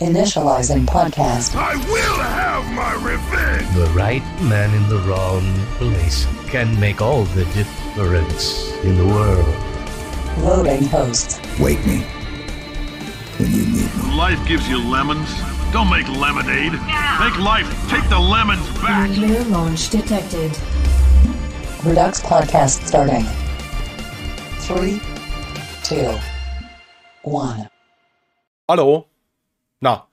Initializing podcast. I will have my revenge! The right man in the wrong place can make all the difference in the world. Loading hosts. Wake me when you need me. Life gives you lemons. Don't make lemonade. Make life take the lemons back. Nuclear launch detected. Redux podcast starting. Three, two, one. Aló? Na.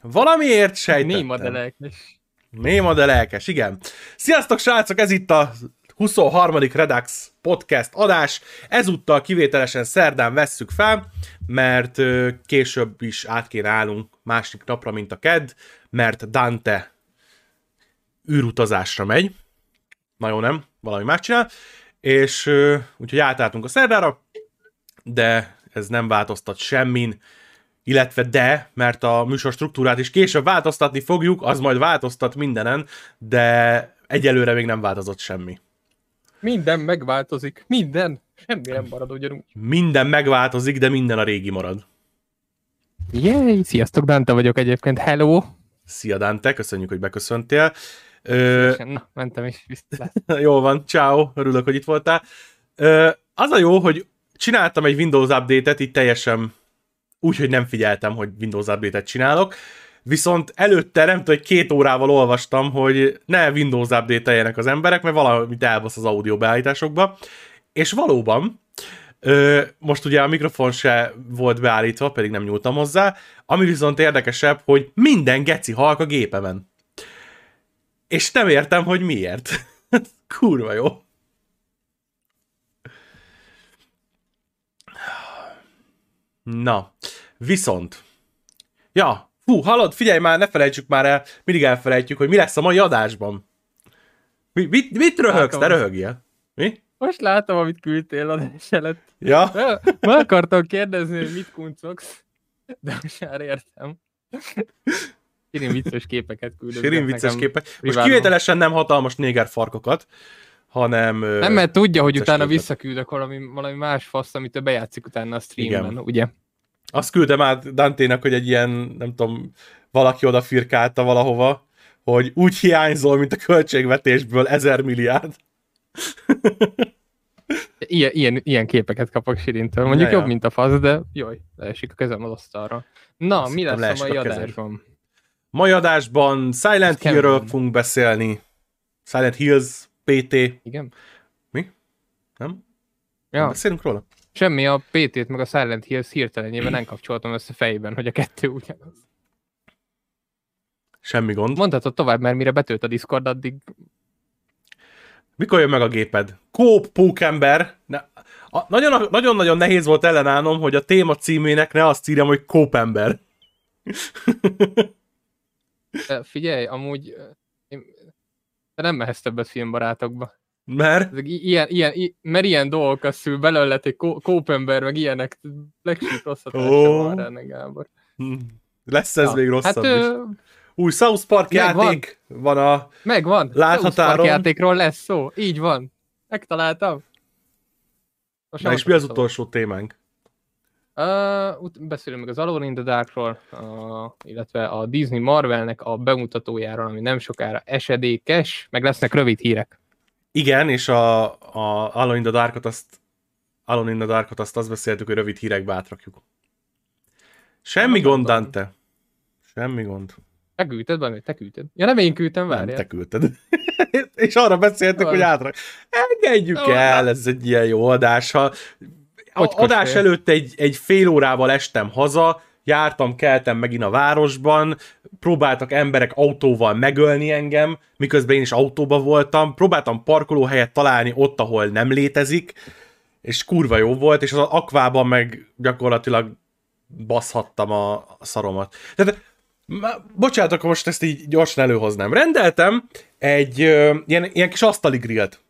Valamiért sejtettem. Néma, de lelkes. Néma, de lelkes, igen. Sziasztok, srácok, ez itt a 23. Redux podcast adás. Ezúttal kivételesen szerdán vesszük fel, mert később is át kéne állnunk másik napra, mint a kedd, mert Dante űrutazásra megy. Na jó, nem? Valami megcsinál. És ö, úgyhogy átálltunk a szerdára, de ez nem változtat semmin, illetve de, mert a műsor struktúrát is később változtatni fogjuk, az majd változtat mindenen, de egyelőre még nem változott semmi. Minden megváltozik. Minden. Semmi nem marad ugyanúgy. Minden megváltozik, de minden a régi marad. Yay! Sziasztok, Dante vagyok egyébként. Hello! Szia Dante, köszönjük, hogy beköszöntél. Ö, Na, mentem is vissza. Jó van, ciao, örülök, hogy itt voltál. Ö, az a jó, hogy csináltam egy Windows update-et, így teljesen úgy, hogy nem figyeltem, hogy Windows update-et csinálok, viszont előtte nem tudom, hogy két órával olvastam, hogy ne Windows update az emberek, mert valamit elbasz az audio beállításokba, és valóban, most ugye a mikrofon se volt beállítva, pedig nem nyúltam hozzá, ami viszont érdekesebb, hogy minden geci halk a gépemen. És nem értem, hogy miért. Kurva jó. Na, viszont. Ja, hú, hallod, figyelj már, ne felejtsük már el, mindig elfelejtjük, hogy mi lesz a mai adásban. Mi, mit, mit röhögsz? Ne Látom. röhögjél. Mi? Most látom, amit küldtél a előtt. Ja? Meg akartam kérdezni, hogy mit kuncogsz, de most már értem. Sirin vicces képeket küldött. Sirin vicces képek. Most kivételesen nem hatalmas néger farkokat, hanem... Nem, mert tudja, hogy utána képet. visszaküldök valami, valami más faszt, amit ő bejátszik utána a streamben, Igen. ugye? Azt küldtem át Dantének, hogy egy ilyen, nem tudom, valaki oda firkálta valahova, hogy úgy hiányzol, mint a költségvetésből ezer milliárd. Ilyen, ilyen, ilyen képeket kapok Sirintől. Mondjuk Ja, ja. jobb, mint a fasz, de jaj, leesik a kezem az asztalra. Na, Azt mi lesz a mai a adásban? Mai adásban Silent Hill-ről fogunk beszélni. Silent Hills PT. Igen? Mi? Nem? Nem Ja, beszélünk róla? semmi a PT-t meg a Silent Hills hirtelenjében nem kapcsoltam össze fejben, hogy a kettő ugyanaz. Semmi gond. Mondhatod tovább, mert mire betölt a Discord, addig Mikor jön meg a géped? Kóp pókember. Nagyon-nagyon nehéz volt ellenállnom, hogy a téma címének ne azt írjam, hogy kópember. Figyelj, amúgy te nem mehetsz többet filmbarátokba. Mert Ezek ilyen, ilyen, i- mert ilyen dolgok szül belőle, egy kó- kópember, meg ilyenek, Black Sheep rossz hatása Ó. van ne, Gábor. hm, lesz ez Ja, még rosszabb hát, is. ö, Új South Park megvan. játék van a... megvan. Láthatáron. South Park játékról lesz szó. Így van. Megtaláltam. Most Na és mi az utolsó témánk? Uh, ut- beszélünk meg az Alone in the Darkról, uh, illetve a Disney Marvelnek a bemutatójáról, ami nem sokára esedékes, meg lesznek rövid hírek. Igen, és a, a Alone in the Darkot azt Alone in the Darkot azt, azt beszéltük, hogy rövid hírekbe átrakjuk. Semmi Nem gond, tudom. Dante. Semmi gond. Te küldted valami? Te küldted? Ja, nem én küldtem, Nem, várjál. te küldted. és arra beszéltük, hogy átrak. Engedjük Jó, el, ez egy ilyen jó adás. Ha Hogy adás kössél? előtt egy, egy fél órával estem haza, jártam, keltem megint a városban, próbáltak emberek autóval megölni engem, miközben én is autóba voltam, próbáltam parkolóhelyet találni ott, ahol nem létezik, és kurva jó volt, és az akvában meg gyakorlatilag baszhattam a, szaromat. Tehát, bocsánat, akkor most ezt így gyorsan előhoznám. Rendeltem egy ö, ilyen, ilyen kis asztali grillt,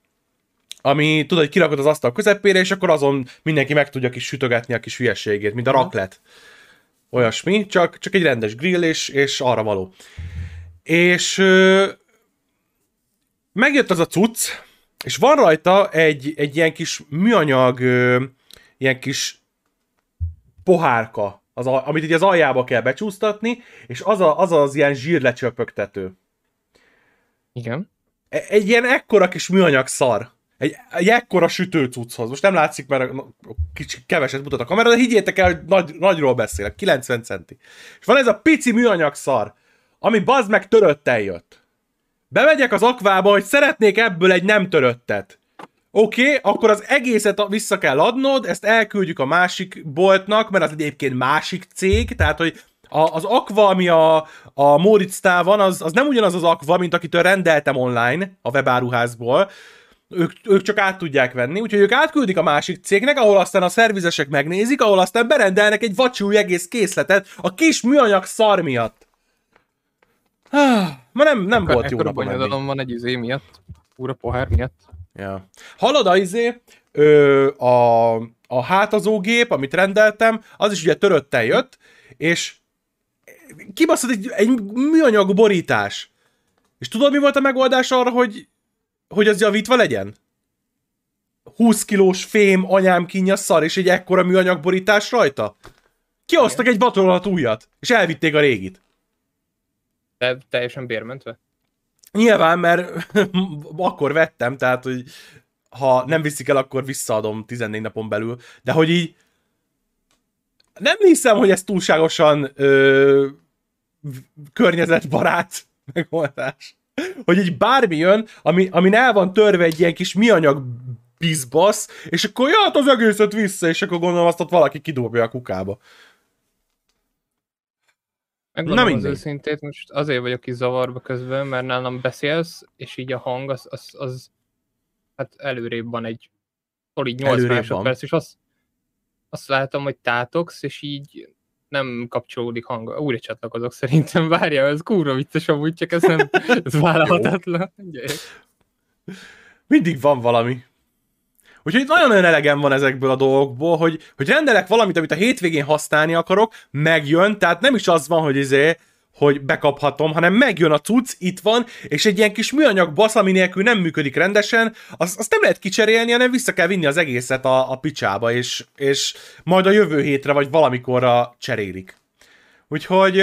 ami tudod, hogy kirakod az asztal közepére, és akkor azon mindenki meg tudja kis sütögetni a kis hülyeségét, mint a raklet. Olyasmi, csak, csak egy rendes grill, és, és arra való. És ö, megjött az a cucc, és van rajta egy, egy ilyen kis műanyag, ö, ilyen kis pohárka, az, amit így az aljába kell becsúsztatni, és az a, az, az ilyen zsírlecsöpögtető. Igen. E- Egy ilyen ekkora kis műanyag szar. Egy, egy ekkora sütőcucchoz. Most nem látszik, mert kicsi, keveset mutat a kamera, de higgyétek el, hogy nagy, nagyról beszélek, 90 centi. És van ez a pici műanyag szar, ami bazd meg töröttel jött. Bemegyek az akvába, hogy szeretnék ebből egy nem töröttet. Oké, okay, akkor az egészet vissza kell adnod, ezt elküldjük a másik boltnak, mert az egyébként másik cég, tehát hogy a, az akva, ami a, a Moritztál van, az, az nem ugyanaz az akva, mint akitől rendeltem online a webáruházból, ők, ők csak át tudják venni, úgyhogy ők átküldik a másik cégnek, ahol aztán a szervizesek megnézik, ahol aztán berendelnek egy vacsúj egész készletet a kis műanyag szar miatt. Ah, Ma nem, nem volt jó napom bonyodalom van egy izé miatt. Úra pohár miatt. Ja. Hallod, a izé, ö, a, a hátazógép, amit rendeltem, az is ugye töröttel jött, és kibaszott egy, egy műanyag borítás. És tudod, mi volt a megoldás arra, hogy, hogy az javítva legyen? 20 kilós fém anyám kínja szar, és egy ekkora műanyag borítás rajta? Kihoztak egy vatolat újat, és elvitték a régit. De teljesen bérmentve. Nyilván, mert akkor vettem, tehát, hogy ha nem viszik el, akkor visszaadom 14 napon belül. De hogy így nem hiszem, hogy ez túlságosan ö, környezetbarát megoldás. Hogy így bármi jön, ami, ami el van törve egy ilyen kis mianyag bizbasz, és akkor ját az egészet vissza, és akkor gondolom azt ott valaki kidobja a kukába. Megmondom az mindegy. őszintét, most azért vagyok ki zavarba közben, mert nálam beszélsz, és így a hang az, az, az hát előrébb van egy solid 8 Előrébb másodperc, és azt, azt látom, hogy tátogsz, és így nem kapcsolódik hang. Újra csatlakozok szerintem, várja, ez kurva vicces amúgy, csak ez nem, ez vállalhatatlan. Mindig van valami. Úgyhogy nagyon-nagyon elegem van ezekből a dolgokból, hogy, hogy rendelek valamit, amit a hétvégén használni akarok, megjön, tehát nem is az van, hogy izé, hogy bekaphatom, hanem megjön a cucc, itt van, és egy ilyen kis műanyag basz, ami nélkül nem működik rendesen, azt, azt nem lehet kicserélni, hanem vissza kell vinni az egészet a, a picsába, és, és majd a jövő hétre, vagy valamikorra cserélik. Úgyhogy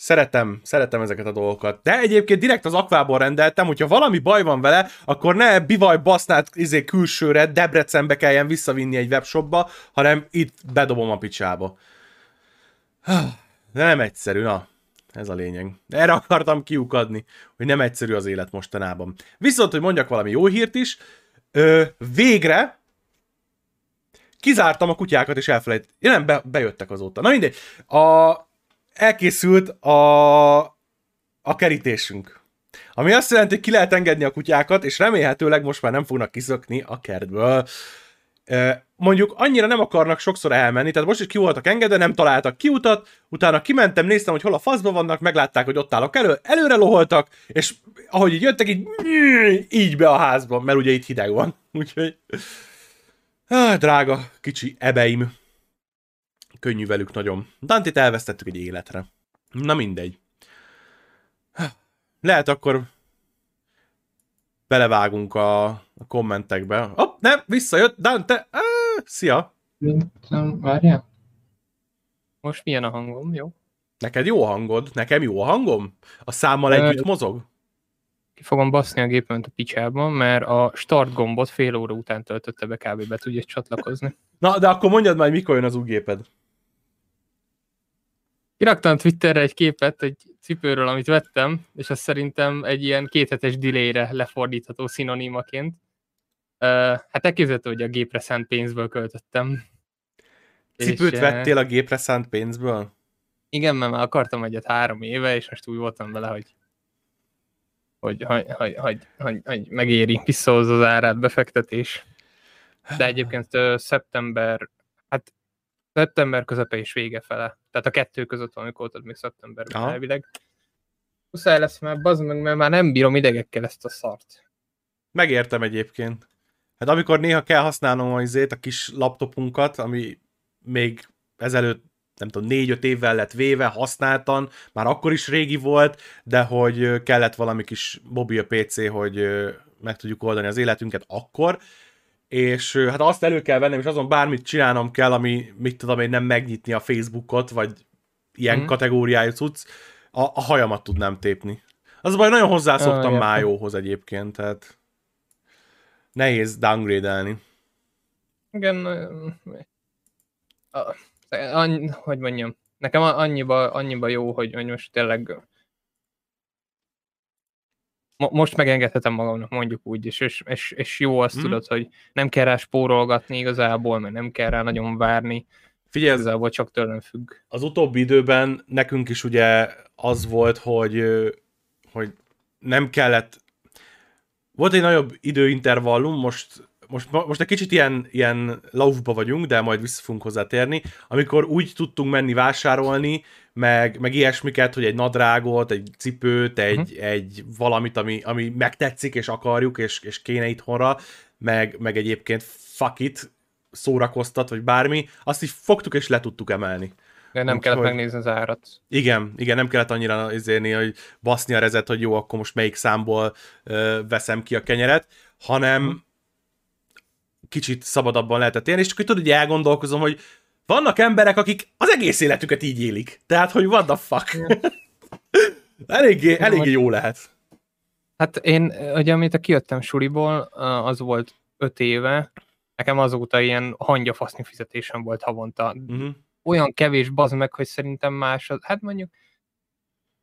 Szeretem, szeretem ezeket a dolgokat. De egyébként direkt az akvából rendeltem, hogyha valami baj van vele, akkor ne bivaj basznát izé külsőre, Debrecenbe kelljen visszavinni egy webshopba, hanem itt bedobom a picsába. Nem egyszerű, na. Ez a lényeg. Erre akartam kiukadni, hogy nem egyszerű az élet mostanában. Viszont, hogy mondjak valami jó hírt is, ö, végre kizártam a kutyákat, és elfelejt. Ja, nem, be, bejöttek azóta. Na mindegy. A, elkészült a, a kerítésünk. Ami azt jelenti, hogy ki lehet engedni a kutyákat, és remélhetőleg most már nem fognak kiszökni a kertből. Mondjuk annyira nem akarnak sokszor elmenni, tehát most is ki voltak engedve, nem találtak kiutat, utána kimentem, néztem, hogy hol a faszban vannak, meglátták, hogy ott állok elő, előre loholtak, és ahogy így jöttek, így, így be a házba, mert ugye itt hideg van. Úgyhogy, ah, drága kicsi ebeim. Könnyű velük nagyon. Dantit elvesztettük egy életre. Na mindegy. Lehet akkor belevágunk a, a kommentekbe. Hopp, nem, visszajött, Dante, ah, szia! Nem, várjál. Most milyen a hangom, jó? Neked jó hangod? Nekem jó a hangom? A számmal Ö, együtt mozog? Ki fogom baszni a gépemet a picsában, mert a start gombot fél óra után töltötte be kb. be tudja csatlakozni. Na, de akkor mondjad majd, mikor jön az új géped. Kiraktam Twitterre egy képet egy cipőről, amit vettem, és az szerintem egy ilyen kéthetes delay-re lefordítható szinonimaként. Hát elképzelhető, hogy a gépre szánt pénzből költöttem. Cipőt És, vettél a gépre szánt pénzből? Igen, mert már akartam egyet három éve, és most úgy voltam vele, hogy hogy, hogy, hogy, hogy, hogy, hogy megéri, visszahozza az árát befektetés. De egyébként szeptember, hát szeptember közepe és vége fele. Tehát a kettő között van, amikor voltad még szeptemberben Aha. elvileg. Muszáj lesz már, bazd meg, mert már nem bírom idegekkel ezt a szart. Megértem egyébként. Hát amikor néha kell használnom az izét, a kis laptopunkat, ami még ezelőtt nem tudom, négy-öt évvel lett véve, használtan, már akkor is régi volt, de hogy kellett valami kis mobil PC, hogy meg tudjuk oldani az életünket akkor, és hát azt elő kell vennem, és azon bármit csinálnom kell, ami, mit tudom én, nem megnyitni a Facebookot, vagy ilyen mm. kategóriájú cucc, a, a hajamat tudnám tépni. Az a baj, nagyon hozzászoktam értem. májóhoz egyébként, tehát nehéz downgrade-elni. Igen, annyi, hogy mondjam, nekem annyiba, annyiba jó, hogy, hogy most tényleg mo- most megengedhetem magamnak, mondjuk úgy, és, és, és, és jó azt Mhm. tudod, hogy nem kell rá spórolgatni igazából, mert nem kell rá nagyon várni, Figyelj, igazából csak tőlem függ. az utóbbi időben nekünk is ugye az volt, hogy, hogy nem kellett, volt egy nagyobb időintervallum, most, most, most egy kicsit ilyen, ilyen laufba vagyunk, de majd vissza fogunk hozzátérni, amikor úgy tudtunk menni vásárolni, meg, meg ilyesmiket, hogy egy nadrágot, egy cipőt, egy, uh-huh. egy valamit, ami, ami megtetszik, és akarjuk, és, és kéne itthonra, meg, meg egyébként fuck it, szórakoztat, vagy bármi, azt így fogtuk és le tudtuk emelni. De nem Úgyhogy- kellett megnézni az árat. Igen, igen, nem kellett annyira izérni, hogy baszni a rezet, hogy jó, akkor most melyik számból ö, veszem ki a kenyeret, hanem kicsit szabadabban lehetett élni, és csak hogy tudod, hogy elgondolkozom, hogy vannak emberek, akik az egész életüket így élik. Tehát, hogy what the fuck. eléggé, eléggé jó lehet. Hát én, ugye amit kijöttem suliból, az volt öt éve, nekem azóta ilyen hangyafaszni fizetésem volt havonta. Uh-huh. Olyan kevés bazd meg, hogy szerintem más, az- hát mondjuk,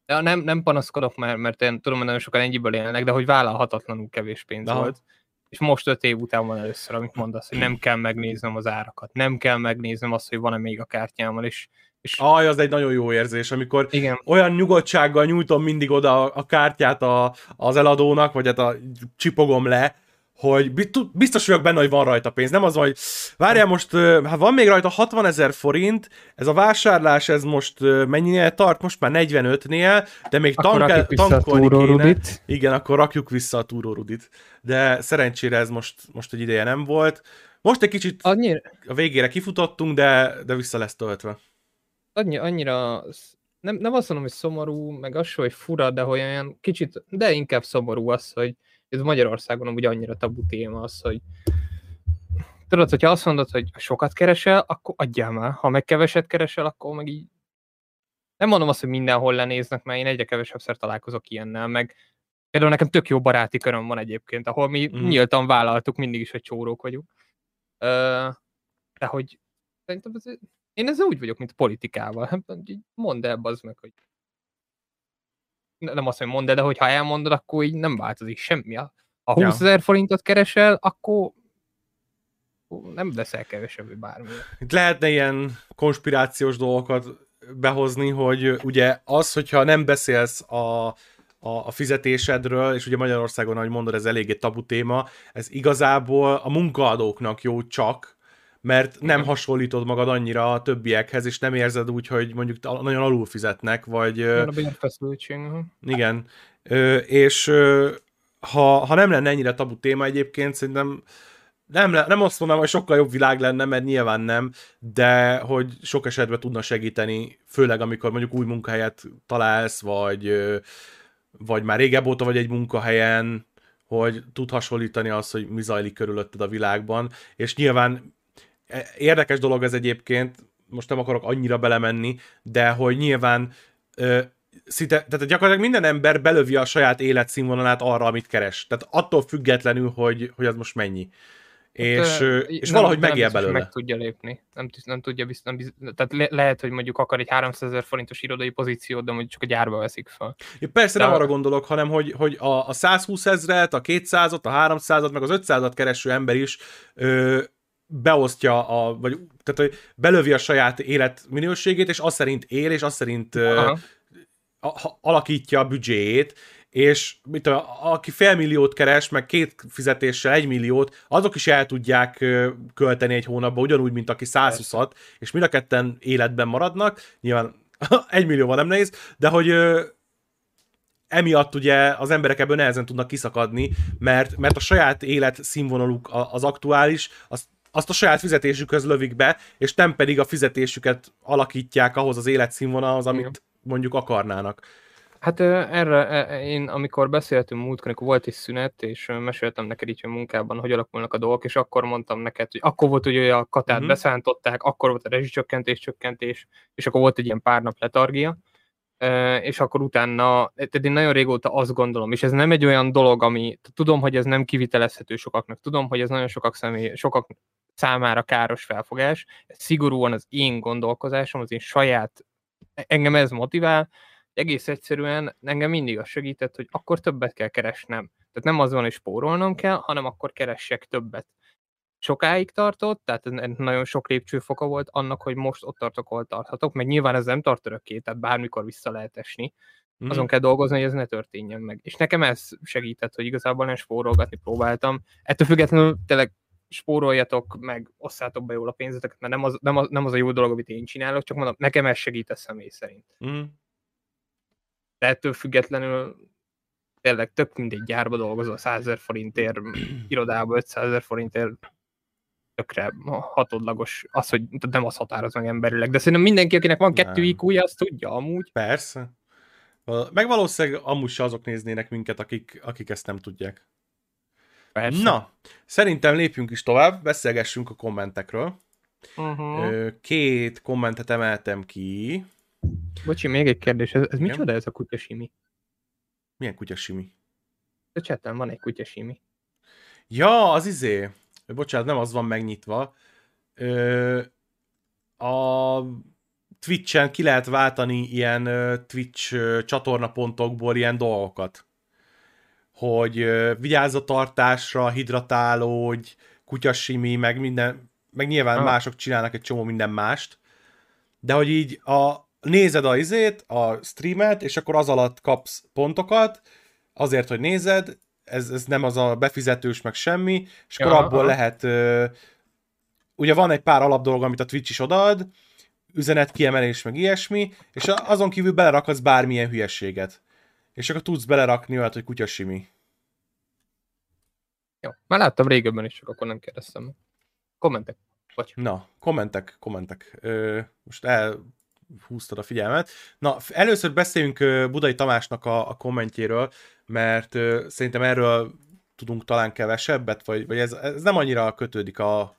de nem, nem panaszkodok már, mert én tudom, hogy nagyon sokan ennyiből élnek, de hogy vállalhatatlanul kevés pénz Aha. volt. És most öt év után van először, amit mondasz, hogy nem kell megnéznem az árakat, nem kell megnéznem azt, hogy van-e még a kártyámon, és, és Aj, az egy nagyon jó érzés, amikor igen, olyan nyugodtsággal nyújtom mindig oda a, a kártyát a, az eladónak, vagy hát a, csipogom le, hogy biztos vagyok benne, hogy van rajta pénz. Nem az hogy várjál most, hát van még rajta 60 ezer forint, ez a vásárlás, ez most mennyinél tart? Most már 45-nél, de még akkor tank, rakjuk vissza a tankolni kéne. túrórudit. Igen, akkor rakjuk vissza a túrórudit. De szerencsére ez most, most egy ideje nem volt. Most egy kicsit Annyira, a végére kifutottunk, de, de vissza lesz töltve. annyi, annyira, nem, nem azt mondom, hogy szomorú, meg az se, hogy fura, de hogy olyan kicsit, de inkább szomorú az, hogy ez Magyarországon úgy annyira tabu téma az, hogy tudod, hogyha azt mondod, hogy sokat keresel, akkor adjál már, ha meg keveset keresel, akkor meg így nem mondom azt, hogy mindenhol lenéznek, mert én egyre kevesebbszer találkozok ilyennel, meg például nekem tök jó baráti köröm van egyébként, ahol mi mm. nyíltan vállaltuk mindig is, hogy csórók vagyunk. Ö, de hogy szerintem ez, én ezzel úgy vagyok, mint politikával. Mondd el, az meg, hogy nem azt, hogy mondd de hogyha elmondod, akkor így nem változik semmi. Ha ha Ja. 20 ezer forintot keresel, akkor nem leszel kevesebbé bármi. Itt lehetne ilyen konspirációs dolgokat behozni, hogy ugye az, hogyha nem beszélsz a, a, a fizetésedről, és ugye Magyarországon, ahogy mondod, ez eléggé tabu téma, ez igazából a munkaadóknak jó csak, mert nem hasonlítod magad annyira a többiekhez, és nem érzed úgy, hogy mondjuk nagyon alul fizetnek, vagy... a bérfeszültség. igen. És ha, ha nem lenne ennyire tabu téma egyébként, szerintem nem, nem azt mondom, hogy sokkal jobb világ lenne, mert nyilván nem, de hogy sok esetben tudna segíteni, főleg amikor mondjuk új munkahelyet találsz, vagy, vagy már régebb óta vagy egy munkahelyen, hogy tud hasonlítani azt, hogy mi zajlik körülötted a világban, és nyilván érdekes dolog ez egyébként, most nem akarok annyira belemenni, de hogy nyilván ö, szinte, tehát gyakorlatilag minden ember belövi a saját életszínvonalát arra, amit keres. Tehát attól függetlenül, hogy, hogy az most mennyi. És, Hát, ö, ö, és nem- valahogy megél biztos, belőle. Meg tudja lépni. Nem, nem tudja biztos, nem biz- tehát le, lehet, hogy mondjuk akar egy 300 ezer forintos irodai pozíciót, de mondjuk csak a gyárba veszik fel. Én persze De nem a- arra gondolok, hanem hogy, hogy a, a 120 ezret, a 200-at, a 300-at, meg az 500-at kereső ember is ö, beosztja, a, vagy tehát hogy belövi a saját életminőségét, és azt szerint él, és azt szerint Aha. a, alakítja a büdzséjét, és mit tudom, aki félmilliót keres, meg két fizetéssel egy milliót, azok is el tudják költeni egy hónapban, ugyanúgy, mint aki 120-at, és mind a ketten életben maradnak, nyilván egy millióval nem nehéz, de hogy ö, emiatt ugye az emberek ebből nehezen tudnak kiszakadni, mert, mert a saját élet színvonaluk az aktuális, azt, azt a saját fizetésükhöz lövik be, és nem pedig a fizetésüket alakítják ahhoz az életszínvonalhoz, amit Igen. mondjuk akarnának. Hát erre e- én, amikor beszéltünk múltkor, amikor volt egy szünet, és meséltem neked így a munkában, hogy alakulnak a dolgok, és akkor mondtam neked, hogy akkor volt, hogy a katát uh-huh. beszántották, akkor volt a rezsicsökkentés, csökkentés, és akkor volt egy ilyen pár nap letargia, és akkor utána, tehát én nagyon régóta azt gondolom, és ez nem egy olyan dolog, ami, tudom, hogy ez nem kivitelezhető sokaknak, tudom, hogy ez nagyon sokak, személy, sokak számára káros felfogás, ez szigorúan az én gondolkozásom, az én saját, engem ez motivál, egész egyszerűen engem mindig az segített, hogy akkor többet kell keresnem. Tehát nem az van, hogy spórolnom kell, hanem akkor keressek többet. Sokáig tartott, tehát nagyon sok lépcsőfoka volt annak, hogy most ott tartok, ahol tarthatok, meg nyilván ez nem tart örökké, tehát bármikor vissza lehet esni. Mhm. Azon kell dolgozni, hogy ez ne történjen meg. És nekem ez segített, hogy igazából nem spórolgatni próbáltam. Ettől függetlenül tényleg spóroljatok, meg osszátok be jól a pénzeteket, mert nem az, nem, az, nem az a jó dolog, amit én csinálok, csak mondom, nekem ez segít a személy szerint. Mhm. De ettől függetlenül tényleg tök mindegy gyárba dolgozol 100 ezer forintért, irodába 500 ezer forintért, tökre hatodlagos, az, hogy nem az határoz meg emberileg, de szerintem mindenki, akinek van kettő iq azt tudja amúgy. Persze. Meg valószínűleg amúgy se azok néznének minket, akik, akik ezt nem tudják. Persze. Na, szerintem lépjünk is tovább, beszélgessünk a kommentekről. Uh-huh. Két kommentet emeltem ki. Bocsi, még egy kérdés, ez, ez Igen? micsoda ez a kutyasimi? Milyen kutyasimi? A chatten van egy kutyasimi. Ja, az izé. Bocsánat, nem az van megnyitva. Ö, a Twitch-en ki lehet váltani ilyen Twitch csatornapontokból ilyen dolgokat. Hogy vigyázz a tartásra, hidratálódj, kutyasimi, meg minden, meg nyilván Ah. mások csinálnak egy csomó minden mást. De hogy így a, nézed a izét, a streamet, és akkor az alatt kapsz pontokat, azért, hogy nézed, ez, ez nem az a befizetős, meg semmi, és akkor Ja, abból aha. lehet, ö, ugye van egy pár alapdolog, amit a Twitch is odaad, üzenet kiemelés, meg ilyesmi, és azon kívül belerakhatsz bármilyen hülyességet. És akkor tudsz belerakni olyat, hogy kutyasimi. Jó, már láttam régebben is, csak akkor nem kérdeztem. Kommentek. Vagy. Na, kommentek, kommentek. Ö, most elhúztad a figyelmet. Na, először beszéljünk Budai Tamásnak a, a kommentjéről, mert ö, szerintem erről tudunk talán kevesebbet, vagy, vagy ez, ez nem annyira kötődik a,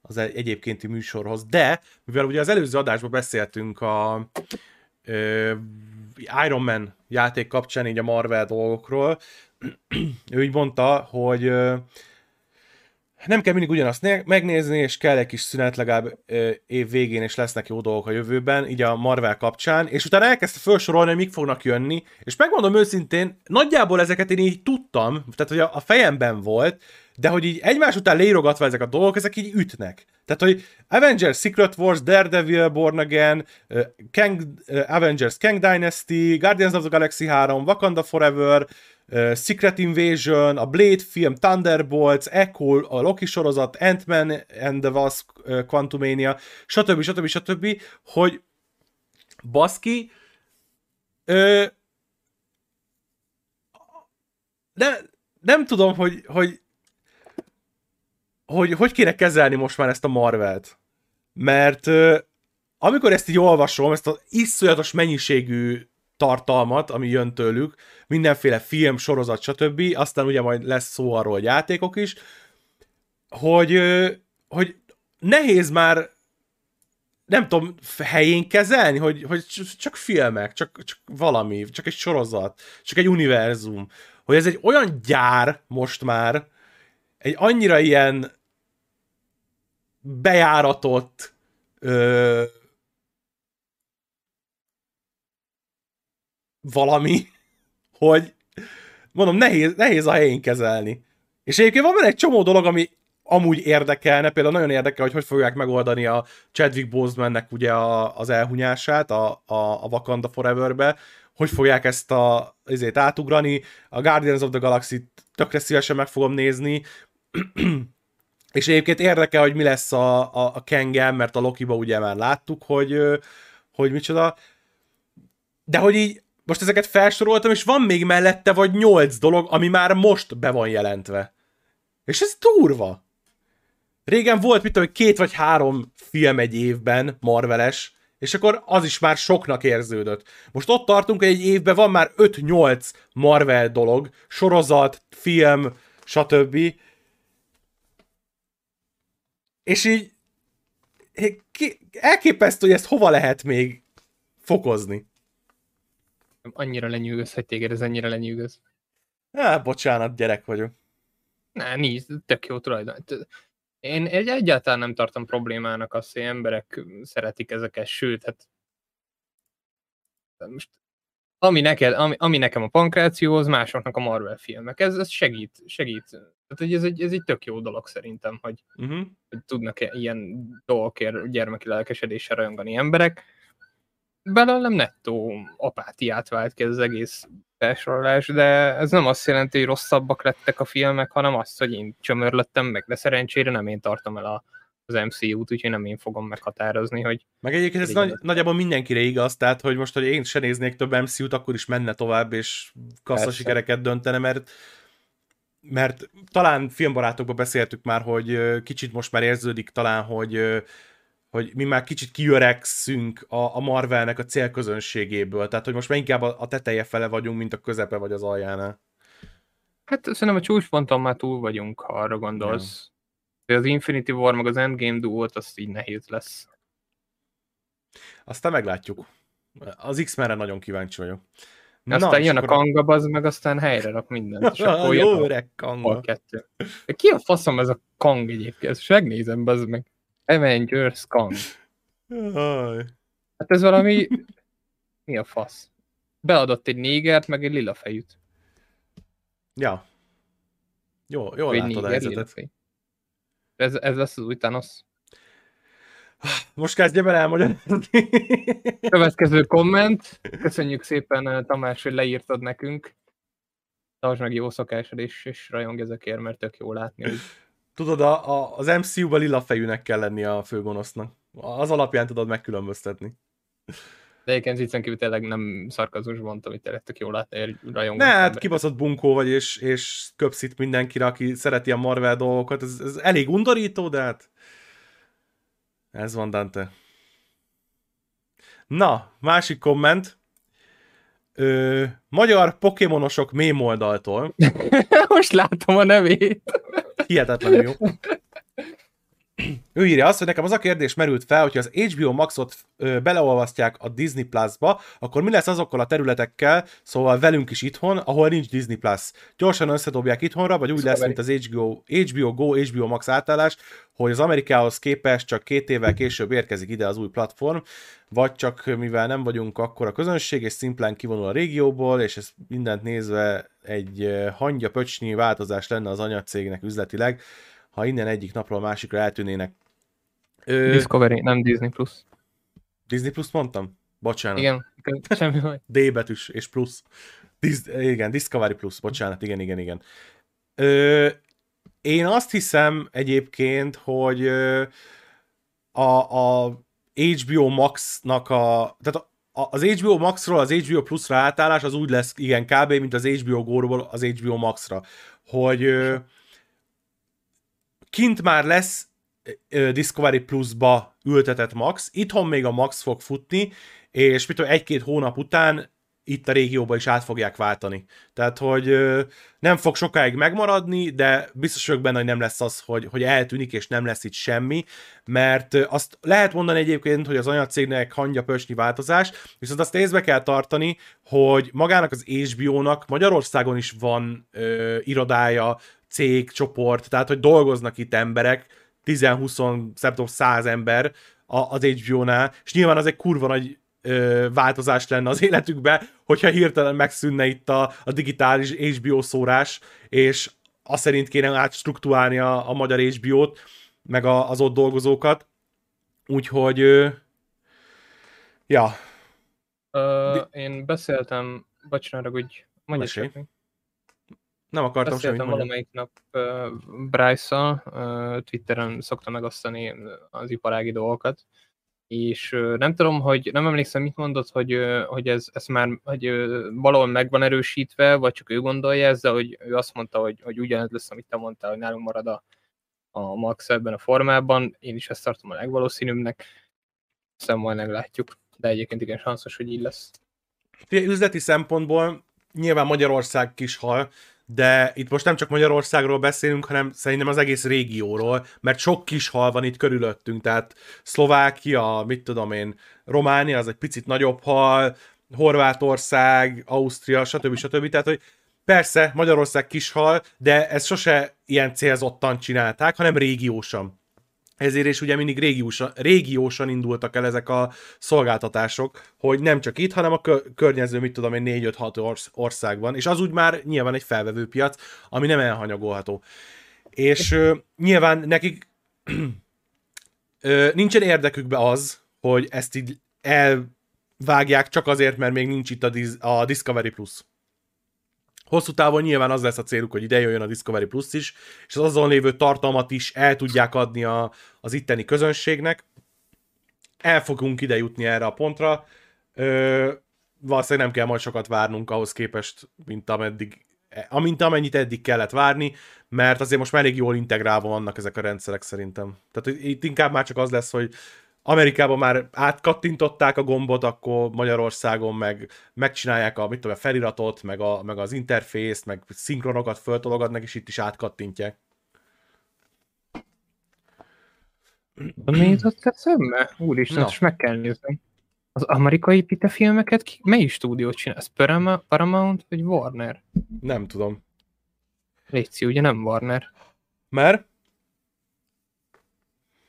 az egy- egyébkénti műsorhoz, de mivel ugye az előző adásban beszéltünk a ö, Iron Man játék kapcsán így a Marvel dolgokról, ő így mondta, hogy nem kell mindig ugyanazt né- megnézni, és kell egy kis szünet legalább év végén, és lesznek jó dolgok a jövőben, így a Marvel kapcsán, és utána elkezdte felsorolni, hogy mik fognak jönni, és megmondom őszintén, nagyjából ezeket én így tudtam, tehát hogy a, fejemben volt, de hogy így egymás után leírogatva ezek a dolgok, ezek így ütnek. Tehát, hogy Avengers Secret Wars, Daredevil, Born Again, Kang, Avengers Kang Dynasty, Guardians of the Galaxy 3, Wakanda Forever, Secret Invasion, a Blade film, Thunderbolts, Echo, a Loki sorozat, Ant-Man and the Wasp, Quantumania, stb. stb. stb. hogy baszki, ö, de nem tudom, hogy, hogy hogy hogy kéne kezelni most már ezt a Marvelt. Mert amikor ezt így olvasom, ezt az iszonyatos mennyiségű tartalmat, ami jön tőlük, mindenféle film, sorozat, stb., aztán ugye majd lesz szó arról, hogy játékok is, hogy, hogy nehéz már nem tudom, helyén kezelni, hogy, hogy csak filmek, csak, csak valami, csak egy sorozat, csak egy univerzum. Hogy ez egy olyan gyár most már, egy annyira ilyen bejáratott valami, hogy mondom, nehéz, nehéz a helyén kezelni. És egyébként van benne egy csomó dolog, ami amúgy érdekelne, például nagyon érdekel, hogy hogy fogják megoldani a Chadwick Bosemannek ugye a, az elhunyását a, a, a Wakanda Forever-be, hogy fogják ezt a, ezért átugrani, a Guardians of the Galaxy tökre szívesen meg fogom nézni, és egyébként érdekel, hogy mi lesz a, a, a Kengem, mert a Lokiba ugye már láttuk, hogy, hogy micsoda, de hogy így most ezeket felsoroltam, és van még mellette vagy nyolc dolog, ami már most be van jelentve. És ez durva. Régen volt, mit tudom, két vagy három film egy évben, Marveles, És akkor az is már soknak érződött. Most ott tartunk, hogy egy évben van már 5-8 Marvel dolog, sorozat, film, stb. És így elképesztő, hogy ezt hova lehet még fokozni. Annyira lenyűgöz, hogy téged ez ennyire lenyűgöz. Á, bocsánat, gyerek vagyok. Ne, nincs, tök jó tulajdon. Én egy egyáltalán nem tartom problémának azt, hogy emberek szeretik ezeket, sőt, hát most ami, neked, ami, ami nekem a pankráció, az másoknak a Marvel filmek. Ez, ez segít, segít. Tehát, hogy ez egy, ez egy tök jó dolog szerintem, hogy, uh-huh. hogy tudnak ilyen dolgokért gyermeki lelkesedéssel rajongani emberek. Belőlem nettó apátiát vált ki ez az egész felsorolás, de ez nem azt jelenti, hogy rosszabbak lettek a filmek, hanem azt, hogy én csömörlöttem meg, de szerencsére nem én tartom el a, az MCU-t, úgyhogy nem én fogom meghatározni, hogy... Meg egyébként ez nagy, nagyjából mindenkire igaz, tehát hogy most, hogy én se néznék több MCU-t, akkor is menne tovább, és kasszasikereket döntene, mert mert talán filmbarátokban beszéltük már, hogy kicsit most már érződik talán, hogy hogy mi már kicsit kiöregszünk a, a Marvelnek a célközönségéből, tehát hogy most már inkább a, a teteje fele vagyunk, mint a közepe vagy az aljánál. Hát szerintem a csúcsponton már túl vagyunk, ha arra gondolsz. De az Infinity War meg az Endgame duót, az így nehéz lesz. Aztán meglátjuk. Az X-menre nagyon kíváncsi vagyok. Na, aztán jön akkor... a kanga, az meg aztán helyre rak mindent. És akkor Jó öreg kanga. Kettő. De ki a faszom ez a kang egyébként? Ezt megnézem, bazd meg. Avengers Kang. Hát ez valami... Mi a fasz? Beadott egy négert, meg egy lila fejűt. Ja. Jó, jól Vagy látod néger, a helyzetet. Ez, ez lesz az új Thanos. Most kezdjem el elmagyarázni. Következő komment. Köszönjük szépen, eh, Tamás, hogy leírtad nekünk. Tartsd meg jó szokásod, és, és rajong ezekért, mert tök jó látni, hogy Tudod, a, a, az MCU-ban lila fejűnek kell lenni a főgonosznak. Az alapján tudod megkülönböztetni. De egyébként viccen kívül tényleg nem szarkazus mondtam, hogy tényleg tök jól látni, rajongó. Ne, hát kibaszott bunkó vagy, és, és köpsz itt mindenkire, aki szereti a Marvel dolgokat. Ez, ez elég undorító, de hát ez van, Dante. Na, másik komment. Ö, magyar pokémonosok mém oldaltól. Most látom a nevét. Hihetetlenül jó. Ő írja azt, hogy nekem az a kérdés merült fel, hogyha az HBO Maxot beleolvasztják a Disney Plus-ba, akkor mi lesz azokkal a területekkel, szóval velünk is itthon, ahol nincs Disney Plus. Gyorsan összedobják itthonra, vagy úgy lesz, mint az HBO, HBO Go, HBO Max átállás, hogy az Amerikához képest csak két évvel később érkezik ide az új platform, vagy csak mivel nem vagyunk akkor a közönség, és szimplán kivonul a régióból, és ez mindent nézve egy hangya pöcsnyi változás lenne az anyacégnek üzletileg, ha innen egyik napról a másikra eltűnének. Ö... Discovery, nem Disney Plus. Disney Plus mondtam? Bocsánat. Igen, semmi baj. D betűs és plusz. Dis, igen, Discovery Plus, bocsánat, igen, igen, igen. Ö, én azt hiszem egyébként, hogy a, a HBO Max-nak a, tehát a, az HBO Max-ról az HBO Plus-ra átállás az úgy lesz, igen, kb. mint az HBO Go-ról az HBO Max-ra, hogy kint már lesz Discovery Plus-ba ültetett Max, itthon még a Max fog futni, és mit tudom, egy-két hónap után itt a régióba is át fogják váltani. Tehát, hogy nem fog sokáig megmaradni, de biztos vagyok benne, hogy nem lesz az, hogy, hogy eltűnik, és nem lesz itt semmi, mert azt lehet mondani egyébként, hogy az anyacégnek hangja pösnyi változás, viszont azt észbe kell tartani, hogy magának az HBO-nak Magyarországon is van ö, irodája, cég, csoport, tehát hogy dolgoznak itt emberek, 10-20, 100 ember az HBO-nál, és nyilván az egy kurva nagy ö, változás lenne az életükbe, hogyha hirtelen megszűnne itt a, a digitális HBO szórás, és azt szerint kéne átstruktúrálni a, a magyar HBO-t, meg a, az ott dolgozókat. Úgyhogy, ö, ja. Ö, én beszéltem, bocsánat, hogy mondja nem akartam Beszéltem semmit valamelyik nap uh, Bryce-szal, uh, Twitteren szokta megosztani az iparági dolgokat, és uh, nem tudom, hogy nem emlékszem, mit mondott, hogy, uh, hogy ez, ez már hogy, uh, valahol meg van erősítve, vagy csak ő gondolja ezzel, hogy ő azt mondta, hogy, hogy ugyanez lesz, amit te mondtál, hogy nálunk marad a, a Max ebben a formában, én is ezt tartom a legvalószínűbbnek. Aztán majd meglátjuk. De egyébként igen, sanszos, hogy így lesz. Figyelj, Üzleti szempontból nyilván Magyarország kis hal, de itt most nem csak Magyarországról beszélünk, hanem szerintem az egész régióról, mert sok kis hal van itt körülöttünk, tehát Szlovákia, mit tudom én, Románia az egy picit nagyobb hal, Horvátország, Ausztria, stb. stb. Tehát, hogy persze Magyarország kis hal, de ez sose ilyen célzottan csinálták, hanem régiósan. Ezért is ugye mindig régiósan, régiósan indultak el ezek a szolgáltatások, hogy nem csak itt, hanem a kö- környező, mit tudom én, 4-5-6 orsz- országban, és az úgy már nyilván egy felvevő piac, ami nem elhanyagolható. És ö, nyilván nekik ö, nincsen érdekükbe az, hogy ezt így elvágják csak azért, mert még nincs itt a, Dis- a Discovery Plus. Hosszú távon nyilván az lesz a céluk, hogy ide jöjjön a Discovery Plus is, és az azon lévő tartalmat is el tudják adni a, az itteni közönségnek. El fogunk ide jutni erre a pontra. Ö, valószínűleg nem kell majd sokat várnunk ahhoz képest, mint ameddig, amint amennyit eddig kellett várni, mert azért most már elég jól integrálva vannak ezek a rendszerek szerintem. Tehát itt inkább már csak az lesz, hogy Amerikában már átkattintották a gombot, akkor Magyarországon meg megcsinálják a, mit tudom, a feliratot, meg, a, meg az interfészt, meg szinkronokat föltologatnak, és itt is átkattintják. Mi jutott eszembe? Úristen, most meg kell nézni. Az amerikai Pite filmeket ki, melyik stúdiót csinál? Ez Paramount, Paramount vagy Warner? Nem tudom. Léci, ugye nem Warner. Mert?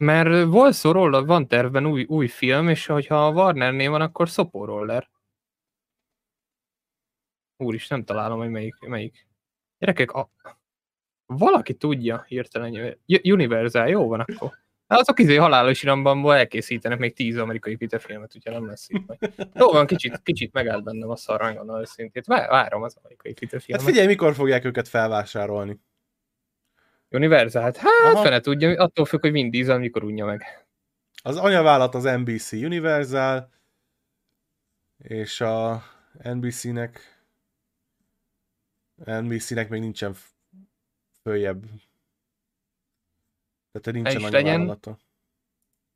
Mert volt szó róla, van tervben új, új film, és hogyha a Warnernél van, akkor Szopó Roller. Úr is nem találom, hogy melyik. melyik. Gyerekek, a... valaki tudja hirtelen. Universal, jó van akkor. Hát azok izé halálos irambanból elkészítenek még tíz amerikai Peter filmet, úgyhogy nem lesz majd. Jó van, kicsit, kicsit megállt bennem a szarrangon őszintét. Vá- Várom az amerikai Peter Hát filmet. figyelj, mikor fogják őket felvásárolni. Universal, hát, hát fene tudja, attól függ, hogy Vin Diesel mikor unja meg. Az anyavállalat az NBC Universal, és a NBC-nek NBC-nek még nincsen följebb. Tehát nincsen is legyen.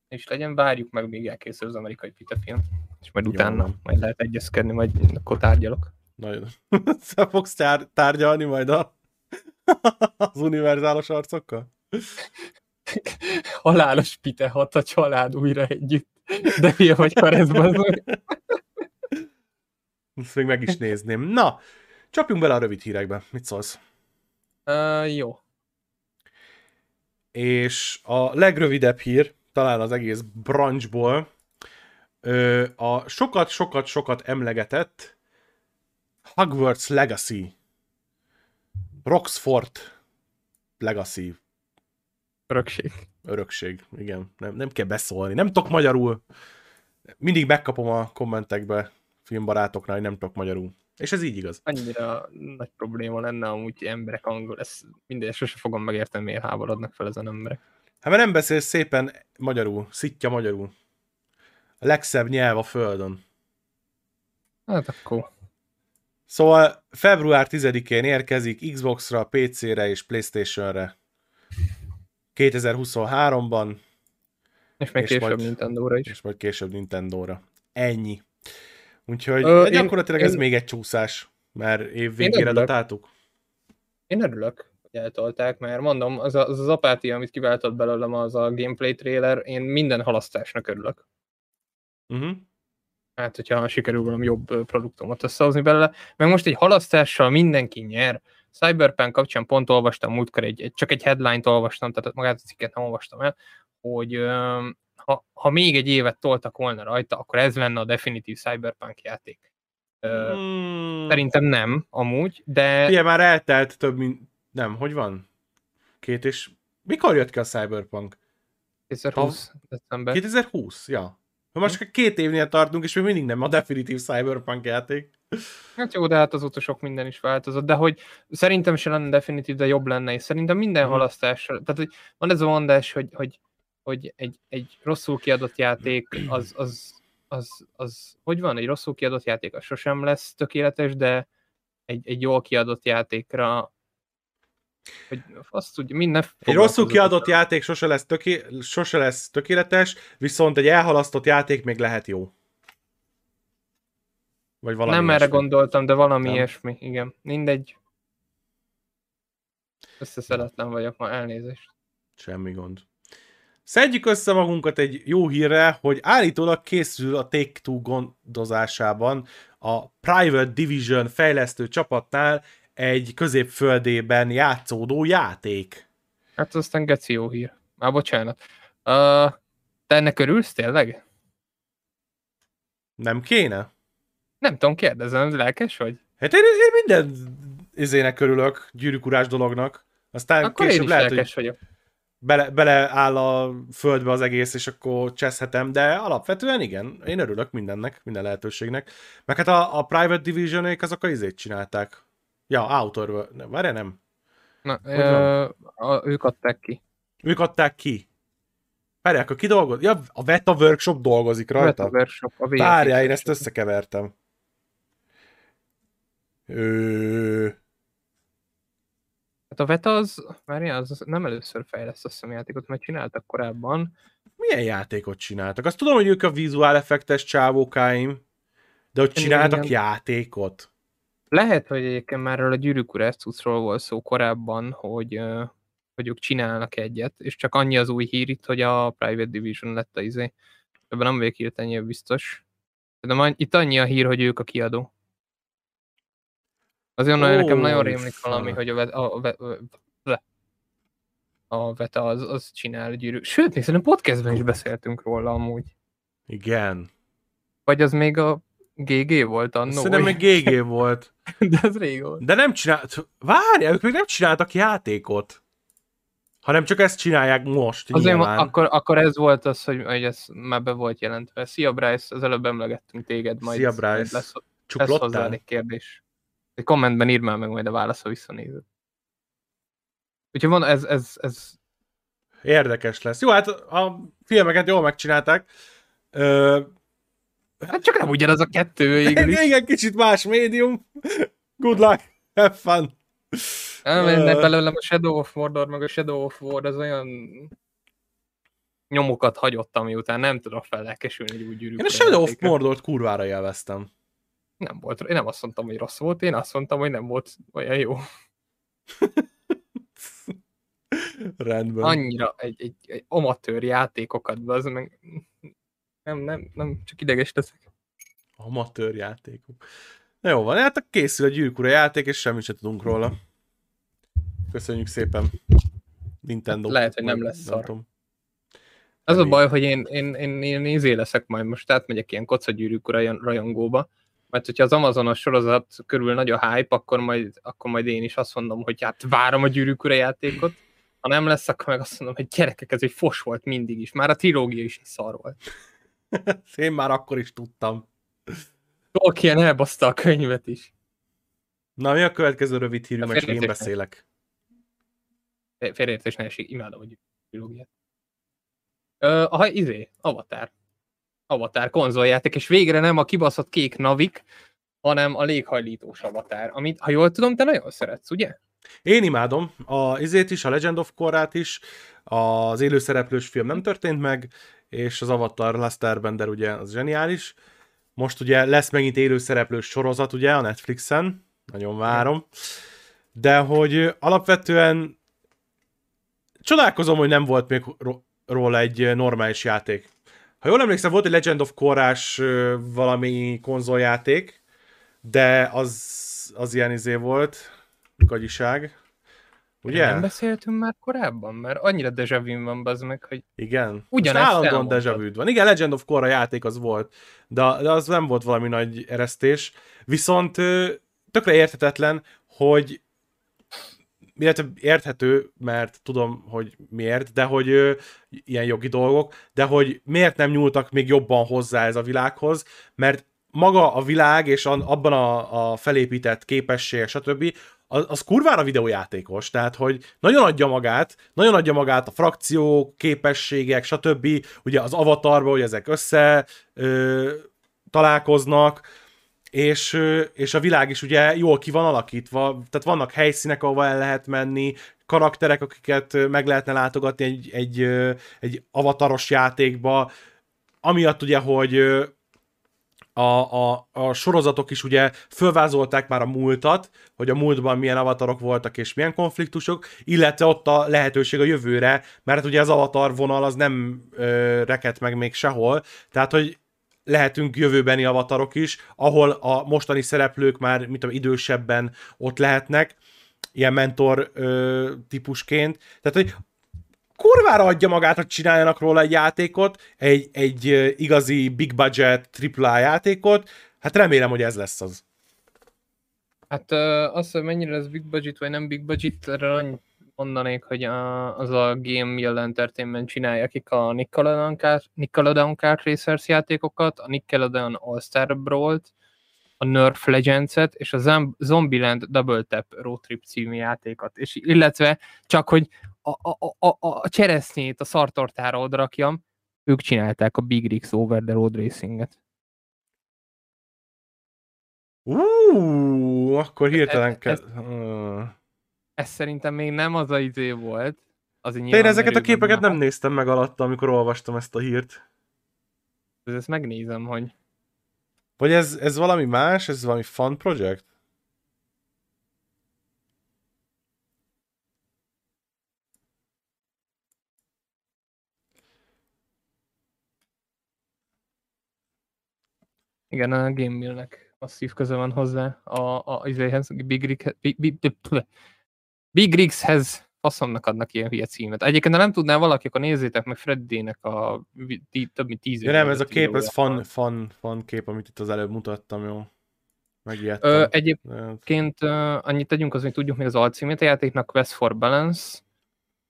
és legyen, várjuk meg, míg elkészül az amerikai Pita film. És majd Jó utána van. majd lehet egyezkedni, majd akkor tárgyalok. Nagyon. Fogsz tár- tárgyalni majd a az univerzálos arcokkal? Halálos Pite hat a család újra együtt. De hülye vagy karezban. Ezt még meg is nézném. Na, csapjunk bele a rövid hírekbe. Mit szólsz? Uh, jó. És a legrövidebb hír, talán az egész branchból, a sokat-sokat-sokat emlegetett Hogwarts Legacy. Roxford Legacy Örökség. örökség. Igen, nem, nem kell beszólni. Nem tudok magyarul. Mindig megkapom a kommentekbe filmbarátoknál, hogy nem tudok magyarul. És ez így igaz. Annyira nagy probléma lenne amúgy emberek angol. Ez minden, sose fogom megérteni, miért háborodnak fel ezen emberek. Hát mert nem beszélsz szépen magyarul, szitja magyarul. A legszebb nyelv a földön. Hát akkor Szóval február 10-én érkezik Xbox-ra, PC-re és Playstation-re. 2023-ban, és még És később majd- Nintendo-ra is. és majd később Nintendo-ra. Ennyi. Úgyhogy Ö, Ö, én- gyakorlatilag ez én- még egy csúszás, mert év végére datáltuk. Én örülök, hogy eltolták, mert mondom, az a, az, az apátia, amit kiváltott belőlem, az a gameplay trailer, én minden halasztásnak örülök. Uh-huh. Hát, hogyha sikerül valami jobb produktumot összehozni belőle. Meg most egy halasztással mindenki nyer. Cyberpunk kapcsán pont olvastam múltkor, egy, egy, csak egy headline-t olvastam, tehát magát a cikket nem olvastam el, hogy ha, ha még egy évet toltak volna rajta, akkor ez lenne a definitív Cyberpunk játék. Hmm. Szerintem nem, amúgy, de Ugye már eltelt több, mint... Nem, hogy van? Két és... Mikor jött ki a Cyberpunk? 2020 december. 2020, ja. Most csak két évnél tartunk, és még mindig nem a definitív Cyberpunk játék. Hát jó, de hát azóta sok minden is változott, de hogy szerintem se lenne definitív, de jobb lenne, és szerintem minden Mhm. halasztással, tehát hogy van ez a mondás, hogy, hogy, hogy egy, egy rosszul kiadott játék, az, az, az, az, hogy van, egy rosszul kiadott játék, az sosem lesz tökéletes, de egy, egy jól kiadott játékra Hogy azt tudja, minden Egy rosszul kiadott játék sose lesz, töké, sose lesz tökéletes, viszont egy elhalasztott játék még lehet jó. Vagy valami Nem erre ilyesmi. gondoltam, de valami Nem. ilyesmi, igen. Mindegy. Összeszeletlen vagyok ma, elnézést. Semmi gond. Szedjük össze magunkat egy jó hírre, hogy állítólag készül a Take-Two gondozásában a Private Division fejlesztő csapatnál egy középföldében játszódó játék. Hát aztán geci jó hír. Már bocsánat. Uh, te ennek örülsz tényleg? Nem kéne? Nem tudom, kérdezem, lelkes vagy? Hát én, én minden izének örülök, gyűrűkurás dolognak. Aztán Akkor én később is lehet, lelkes hogy vagyok. bele, beleáll a földbe az egész, és akkor cseszhetem, de alapvetően igen, én örülök mindennek, minden lehetőségnek. Meg hát a, a Private Division-ék azok a izét csinálták. Ja, Outer World, nem, várj, nem. Na, ö, a, ők adták ki. Ők adták ki. Várj, akkor ki dolgoz? Ja, a Veta Workshop dolgozik rajta? A workshop, a Várjál, én ezt összekevertem. Ö... Hát a Veta az, várjál, az, az nem először fejleszt azt hiszem játékot, mert csináltak korábban. Milyen játékot csináltak? Azt tudom, hogy ők a vizuál effektes csávókáim, de hogy Igen, csináltak igen. játékot. Lehet, hogy egyébként már a gyűrűk cuccról volt szó korábban, hogy, hogy ők csinálnak egyet, és csak annyi az új hír itt, hogy a Private Division lett a izé. Ebben nem vagyok hirtelen biztos. De itt annyi a hír, hogy ők a kiadó. Azért nagyon, nekem nagyon rémlik valami, hogy a, a, a, a, a, a Veta az, az csinál gyűrűk. Sőt, még szerintem podcastben is beszéltünk róla amúgy. Igen. Vagy az még a GG volt annó. Szerintem még GG volt. De ez rég volt. De nem csinált... Várjál, ők még nem csináltak játékot. Hanem csak ezt csinálják most, Azért nyilván. akkor, akkor ez volt az, hogy, hogy ez már be volt jelentve. Szia Bryce, az előbb emlegettünk téged, majd, Szia, Bryce. lesz, lesz Csuplottál? hozzá egy kérdés. Egy kommentben írd már meg majd a válasz, ha visszanézed. Úgyhogy van, ez, ez, ez Érdekes lesz. Jó, hát a filmeket jól megcsinálták. Ö, hát csak nem ugyanaz a kettő végül is. igen, kicsit más médium. Good luck, have fun. Elmennek Ö. belőlem a Shadow of Mordor, meg a Shadow of War, az olyan nyomokat hagyott, ami után nem tudok fellelkesülni egy úgy gyűrűk. Én a Shadow of Mordort kurvára élveztem. Nem volt, én nem azt mondtam, hogy rossz volt, én azt mondtam, hogy nem volt olyan jó. Rendben. annyira egy, egy, egy amatőr játékokat, az meg nem, nem, nem, csak ideges leszek. Amatőr játékok. Na jó van, hát készül a gyűrűkura játék, és semmit sem tudunk róla. Köszönjük szépen. Nintendo. Lehet, hogy nem lesz szar. tudom. Az a baj, hogy én, én, én, én izé leszek majd most, átmegyek ilyen kocagyűrűk rajon- rajongóba, mert hogyha az Amazonos sorozat körül nagy a hype, akkor majd, akkor majd én is azt mondom, hogy hát várom a gyűrűk játékot, ha nem lesz, akkor meg azt mondom, hogy gyerekek, ez egy fos volt mindig is. Már a trilógia is egy szar volt. Én már akkor is tudtam. Tolkien elbaszta a könyvet is. Na, mi a következő rövid hírű, mert én beszélek. Félreértés ne esik, imádom a trilógiát. Ö, aha, izé, Avatar. Avatar konzoljáték, és végre nem a kibaszott kék navik, hanem a léghajlítós Avatar, amit, ha jól tudom, te nagyon szeretsz, ugye? Én imádom a izét is, a Legend of Korrát is, az élőszereplős film nem történt meg, és az Avatar Last Airbender ugye az zseniális. Most ugye lesz megint élőszereplős sorozat ugye a Netflixen, nagyon várom. De hogy alapvetően csodálkozom, hogy nem volt még róla egy normális játék. Ha jól emlékszem, volt egy Legend of Korrás ö, valami konzoljáték, de az, az ilyen izé volt, gagyiság. Ugye? Nem beszéltünk már korábban, mert annyira deja vu van az meg, hogy Igen. Ugyanezt Most állandóan elmondtad. deja vu van. Igen, Legend of Korra játék az volt, de, de az nem volt valami nagy eresztés. Viszont tökre érthetetlen, hogy illetve érthető, mert tudom, hogy miért, de hogy ö, ilyen jogi dolgok, de hogy miért nem nyúltak még jobban hozzá ez a világhoz, mert maga a világ és abban a, a felépített képessége, stb. Az, az kurvára videójátékos, tehát hogy nagyon adja magát, nagyon adja magát a frakciók, képességek, stb. Ugye az avatarba, hogy ezek össze ö, találkoznak, és, és a világ is ugye jól ki van alakítva, tehát vannak helyszínek, ahova el lehet menni, karakterek, akiket meg lehetne látogatni egy, egy, egy avataros játékba, amiatt ugye, hogy a, a, a sorozatok is ugye fölvázolták már a múltat, hogy a múltban milyen avatarok voltak és milyen konfliktusok, illetve ott a lehetőség a jövőre, mert ugye az avatar vonal az nem ö, reket meg még sehol, tehát hogy lehetünk jövőbeni avatarok is, ahol a mostani szereplők már, mit tudom, idősebben ott lehetnek, ilyen mentor ö, típusként. Tehát, hogy kurvára adja magát, hogy csináljanak róla egy játékot, egy, egy igazi big budget AAA játékot, hát remélem, hogy ez lesz az. Hát az, hogy mennyire lesz big budget vagy nem big budget, erre annyit mondanék, hogy a, az a Game Mill Entertainment csinálja, akik a Nickelodeon, Kart, Nickelodeon Kart Racers játékokat, a Nickelodeon All-Star Brawl-t, a Nerf Legends-et és a Zom- Zombieland Double Tap Road Trip című játékot. És illetve csak, hogy a, a, a, a, cseresznyét a szartortára odrakjam, ők csinálták a Big Rigs Over the Road Racing-et. Ú, akkor hirtelen Ez- kell... ez- Ö. Ez szerintem még nem az a izé volt. Az én ezeket a képeket nem néztem meg alatta, amikor olvastam ezt a hírt. Ezt megnézem, hogy Vagy ez, ez valami más? Ez valami fun project? Igen, a Game Mill-nek masszív köze van hozzá a, a, a Big, Rig, Big, Big, Big Rigshez faszomnak adnak ilyen hülye címet. Egyébként, ha nem tudná valaki, akkor nézzétek meg Freddy-nek a több mint tíz Ja nem, ez a kép, ez fun, fun, fun kép, amit itt az előbb mutattam, jó. Megijedtem. Ö, Egyébként uh, annyit tegyünk, az, hogy tudjuk még az alcímét a játéknak, Quest for Balance,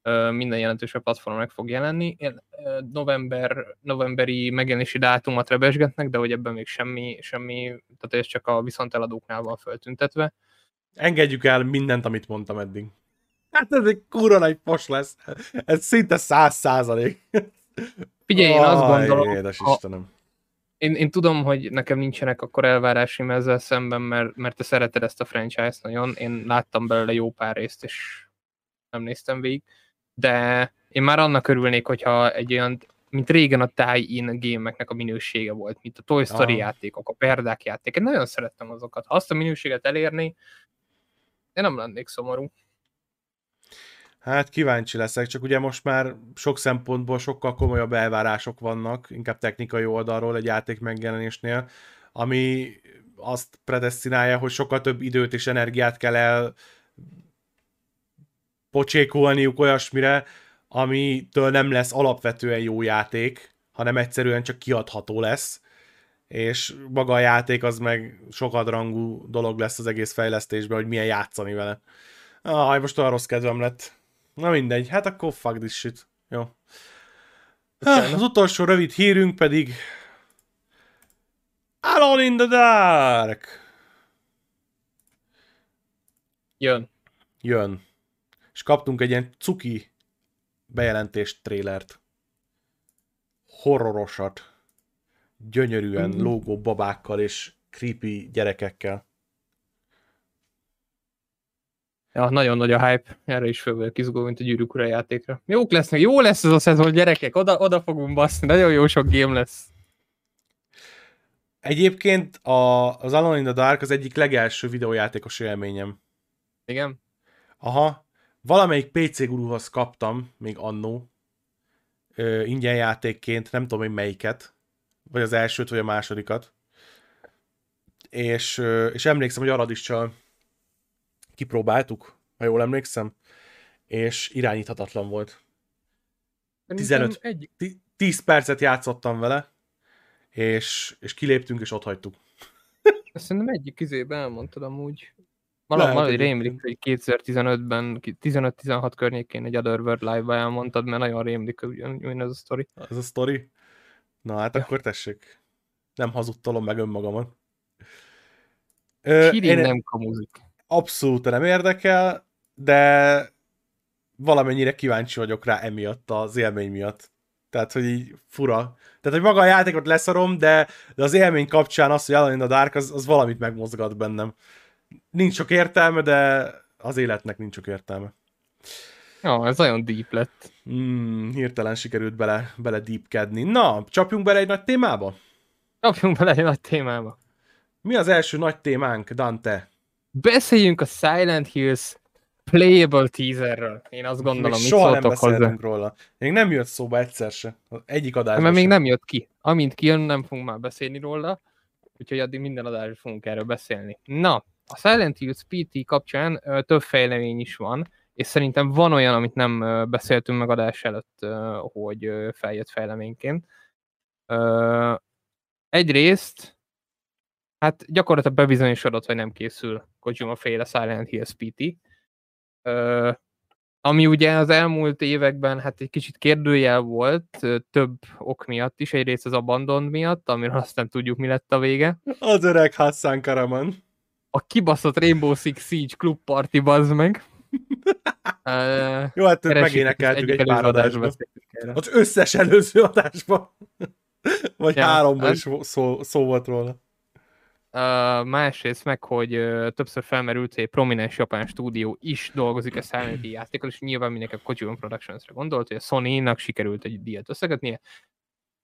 uh, minden jelentősebb platformon meg fog jelenni. Ilyen, uh, november, novemberi megjelenési dátumot rebesgetnek, de hogy ebben még semmi, semmi, tehát ez csak a viszonteladóknál van föltüntetve. Engedjük el mindent, amit mondtam eddig. Hát ez egy kurva nagy pos lesz. Ez szinte száz százalék. Figyelj, én azt gondolom, Édes ha- Istenem. én, én tudom, hogy nekem nincsenek akkor elvárásim ezzel szemben, mert, mert te szereted ezt a franchise-t nagyon. Én láttam belőle jó pár részt, és nem néztem végig. De én már annak örülnék, hogyha egy olyan, mint régen a tie-in gémeknek a minősége volt, mint a Toy Story Aha. játékok, a Perdák játék. Én nagyon szerettem azokat. Ha azt a minőséget elérni, én nem lennék szomorú. Hát kíváncsi leszek, csak ugye most már sok szempontból sokkal komolyabb elvárások vannak, inkább technikai oldalról egy játék megjelenésnél, ami azt predestinálja, hogy sokkal több időt és energiát kell el pocsékolniuk olyasmire, amitől nem lesz alapvetően jó játék, hanem egyszerűen csak kiadható lesz, és maga a játék az meg sokadrangú dolog lesz az egész fejlesztésben, hogy milyen játszani vele. Ah, most olyan rossz kedvem lett. Na mindegy, hát akkor fuck this shit. Jó. Az utolsó rövid hírünk pedig Alone in the Dark Jön. jön. És kaptunk egy ilyen cuki bejelentést, trélert. Horrorosat. Gyönyörűen Mhm. lógó babákkal és creepy gyerekekkel. Ja, nagyon nagy a hype, erre is föl vagyok izgulva, mint a gyűrűk ura játékra. Jók lesznek, jó lesz ez a szezon, gyerekek, oda, oda fogunk baszni, nagyon jó sok game lesz. Egyébként a, az Alone in the Dark az egyik legelső videójátékos élményem. Igen? Aha, valamelyik PC guruhoz kaptam, még annó, ö, ingyen játékként, nem tudom én melyiket, vagy az elsőt, vagy a másodikat. És, ö, és emlékszem, hogy Aradissal kipróbáltuk, ha jól emlékszem, és irányíthatatlan volt. 15. Egy, Ti- 10 percet játszottam vele, és, és kiléptünk, és ott hagytuk. Szerintem egyik izében elmondtad amúgy. Lehet Valahogy rémlik, hogy 2015-ben, ki- 15-16 környékén egy Otherworld live-ba elmondtad, mert nagyon rémlik, ugyan ez a sztori. Ez a sztori. Na hát akkor tessék. Nem hazudtolom meg önmagamat. Ö, Kirin én nem kamuzik. Abszolút nem érdekel, de valamennyire kíváncsi vagyok rá emiatt, az élmény miatt. Tehát, hogy így fura. Tehát, hogy maga a játékot leszarom, de, de az élmény kapcsán az, hogy in the Dark, az, az valamit megmozgat bennem. Nincs sok értelme, de az életnek nincs sok értelme. Ja, ez nagyon deep lett. Hmm, hirtelen sikerült bele, bele deepkedni. Na, csapjunk bele egy nagy témába? Kapjunk bele egy nagy témába. Mi az első nagy témánk, Dante? Beszéljünk a Silent Hills playable teaserről. Én azt gondolom, még mit soha nem hozzá. beszéltünk róla. Még nem jött szóba egyszer se. Egyik adásban Mert még nem jött ki. Amint kijön, nem fogunk már beszélni róla, úgyhogy addig minden adásban fogunk erről beszélni. Na, a Silent Hills PT kapcsán ö, több fejlemény is van, és szerintem van olyan, amit nem ö, beszéltünk meg adás előtt, ö, hogy ö, feljött fejleményként. Ö, Egyrészt, hát gyakorlatilag bebizonyosodott, hogy nem készül Kojima féle Silent Hills PT. Ö, ami ugye az elmúlt években hát egy kicsit kérdőjel volt, több ok miatt is, egyrészt az Abandon miatt, amiről azt nem tudjuk, mi lett a vége. Az öreg Hassan Karaman. A kibaszott Rainbow Six Siege Club Party, bazd meg. Jó, hát megénekeltük egy pár erről. Az összes előző adásban. Vagy Ja, háromban hát- is szó, szó volt róla. Uh, másrészt meg, hogy uh, többször felmerült, hogy egy prominens japán stúdió is dolgozik a Hill játékon, és nyilván mindenki a Kojima Productions-re gondolt, hogy a Sony-nak sikerült egy díjat összekötnie.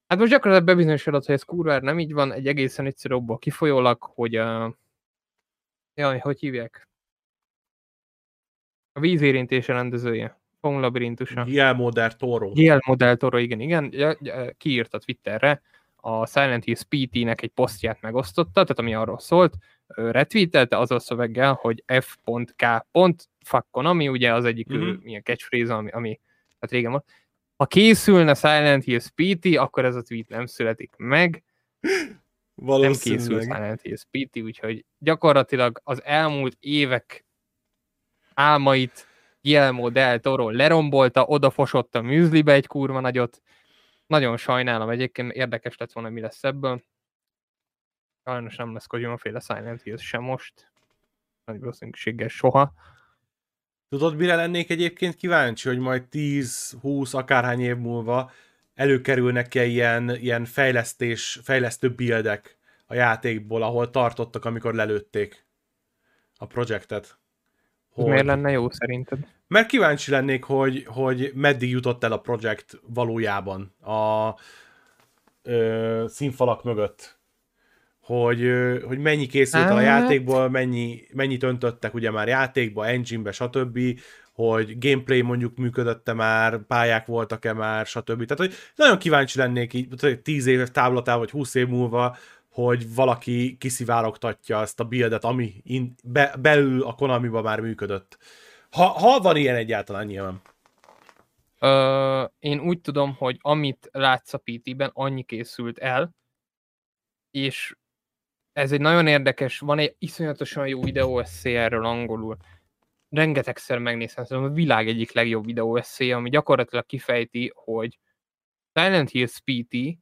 Hát most gyakorlatilag bebizonyosodott, hogy ez kurvára nem így van, egy egészen egyszerű okból kifolyólag, hogy a... Jaj, hogy hívják? A vízérintése rendezője. Fong labirintusa. Guillermo del Toro. Guillermo del Toro, igen, igen, kiírt a Twitterre, a Silent Hills PT-nek egy posztját megosztotta, tehát ami arról szólt, retweetelte az a szöveggel, hogy f.k. Fakkon, ami ugye az egyik Mhm. mm-hmm. milyen catchphrase, ami, ami hát régen volt. Ha készülne Silent Hills PT, akkor ez a tweet nem születik meg, nem készül Valószínűleg. Silent Hills PT, úgyhogy gyakorlatilag az elmúlt évek álmait Guillermo del Toro lerombolta, odafosott a műzlibe egy kurva nagyot. Nagyon sajnálom egyébként, érdekes lett volna, mi lesz ebből. Sajnos nem lesz Kojima féle Silent Hills sem most. Nagy valószínűséggel soha. Tudod, mire lennék egyébként kíváncsi, hogy majd 10-20 akárhány év múlva előkerülnek-e ilyen, ilyen fejlesztés, fejlesztő buildek a játékból, ahol tartottak, amikor lelőtték a projektet. Ez miért lenne jó szerinted? Mert kíváncsi lennék, hogy, hogy meddig jutott el a projekt valójában a ö, színfalak mögött. Hogy, ö, hogy mennyi készült el a Hát- játékból, mennyi, mennyit öntöttek ugye már játékba, engine-be, stb., hogy gameplay mondjuk működötte már, pályák voltak-e már, stb. Tehát, hogy nagyon kíváncsi lennék így, hogy 10 év távlatával, vagy 20 év múlva, hogy valaki kiszivárogtatja ezt a buildet, ami in, be, belül a Konamiba már működött. Ha, ha van ilyen egyáltalán nyilván. Ö, én úgy tudom, hogy amit látsz a PT-ben, annyi készült el, és ez egy nagyon érdekes, van egy iszonyatosan jó videó erről angolul. Rengetegszer megnéztem, szerintem a világ egyik legjobb videó ami gyakorlatilag kifejti, hogy Silent Hills PT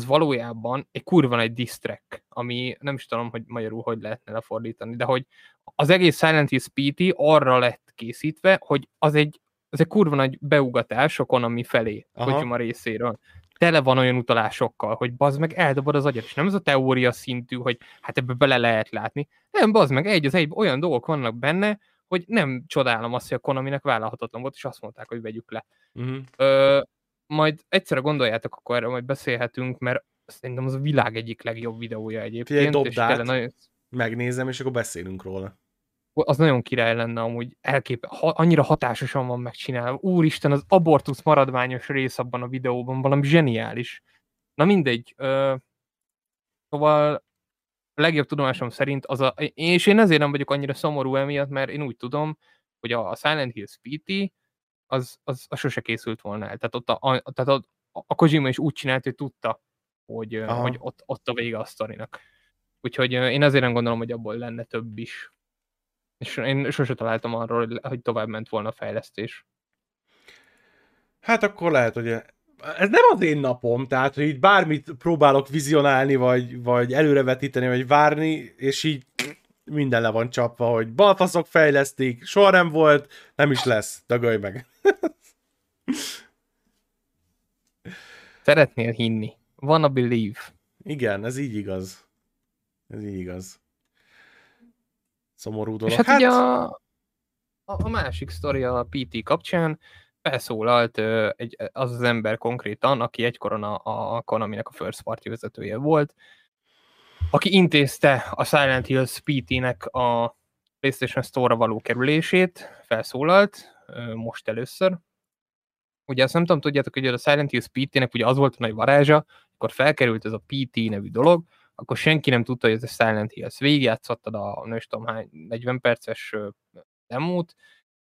az valójában egy kurva egy diss track, ami nem is tudom, hogy magyarul hogy lehetne lefordítani, de hogy az egész Silent Hills PT arra lett készítve, hogy az egy, az egy kurva nagy beugatás a Konami felé, Aha. Kojima részéről. Tele van olyan utalásokkal, hogy bazd meg eldobod az agyat, és nem ez a teória szintű, hogy hát ebbe bele lehet látni. Nem, bazd meg, egy az egy, olyan dolgok vannak benne, hogy nem csodálom azt, hogy a Konaminek vállalhatatlan volt, és azt mondták, hogy vegyük le. Uh-huh. Ö, majd egyszerre gondoljátok, akkor erről majd beszélhetünk, mert szerintem az a világ egyik legjobb videója egyébként. dobd és át. nagyon, Megnézem, és akkor beszélünk róla. az nagyon király lenne amúgy elkép, ha, annyira hatásosan van megcsinálva. Úristen, az abortusz maradványos rész abban a videóban valami zseniális. Na mindegy. Ö, szóval a legjobb tudomásom szerint az a, és én ezért nem vagyok annyira szomorú emiatt, mert én úgy tudom, hogy a, Silent Hills PT az, az, az sose készült volna el. Tehát, ott a, a, tehát a, a Kojima is úgy csinált, hogy tudta, hogy, Aha. hogy ott, ott a vége a sztorinak. Úgyhogy én azért nem gondolom, hogy abból lenne több is. És én sose találtam arról, hogy- hogy tovább ment volna a fejlesztés. Hát akkor lehet, hogy ez nem az én napom, tehát hogy így bármit próbálok vizionálni, vagy, vagy előrevetíteni, vagy várni, és így minden le van csapva, hogy balfaszok fejlesztik, soha nem volt, nem is lesz, dögölj meg. Szeretnél hinni. Van a believe. Igen, ez így igaz. Ez így igaz. Szomorú dolog. És hát, ugye a, a, a másik sztori a PT kapcsán felszólalt egy, az az ember konkrétan, aki egykoron a, a Konaminek a first party vezetője volt, aki intézte a Silent Hills PT-nek a PlayStation Store-ra való kerülését, felszólalt most először. Ugye azt nem tudom, tudjátok, hogy a Silent Hills PT-nek ugye az volt a nagy varázsa, akkor felkerült ez a PT nevű dolog, akkor senki nem tudta, hogy ez a Silent Hills. Végigjátszottad a, nem tudom hány, 40 perces demót,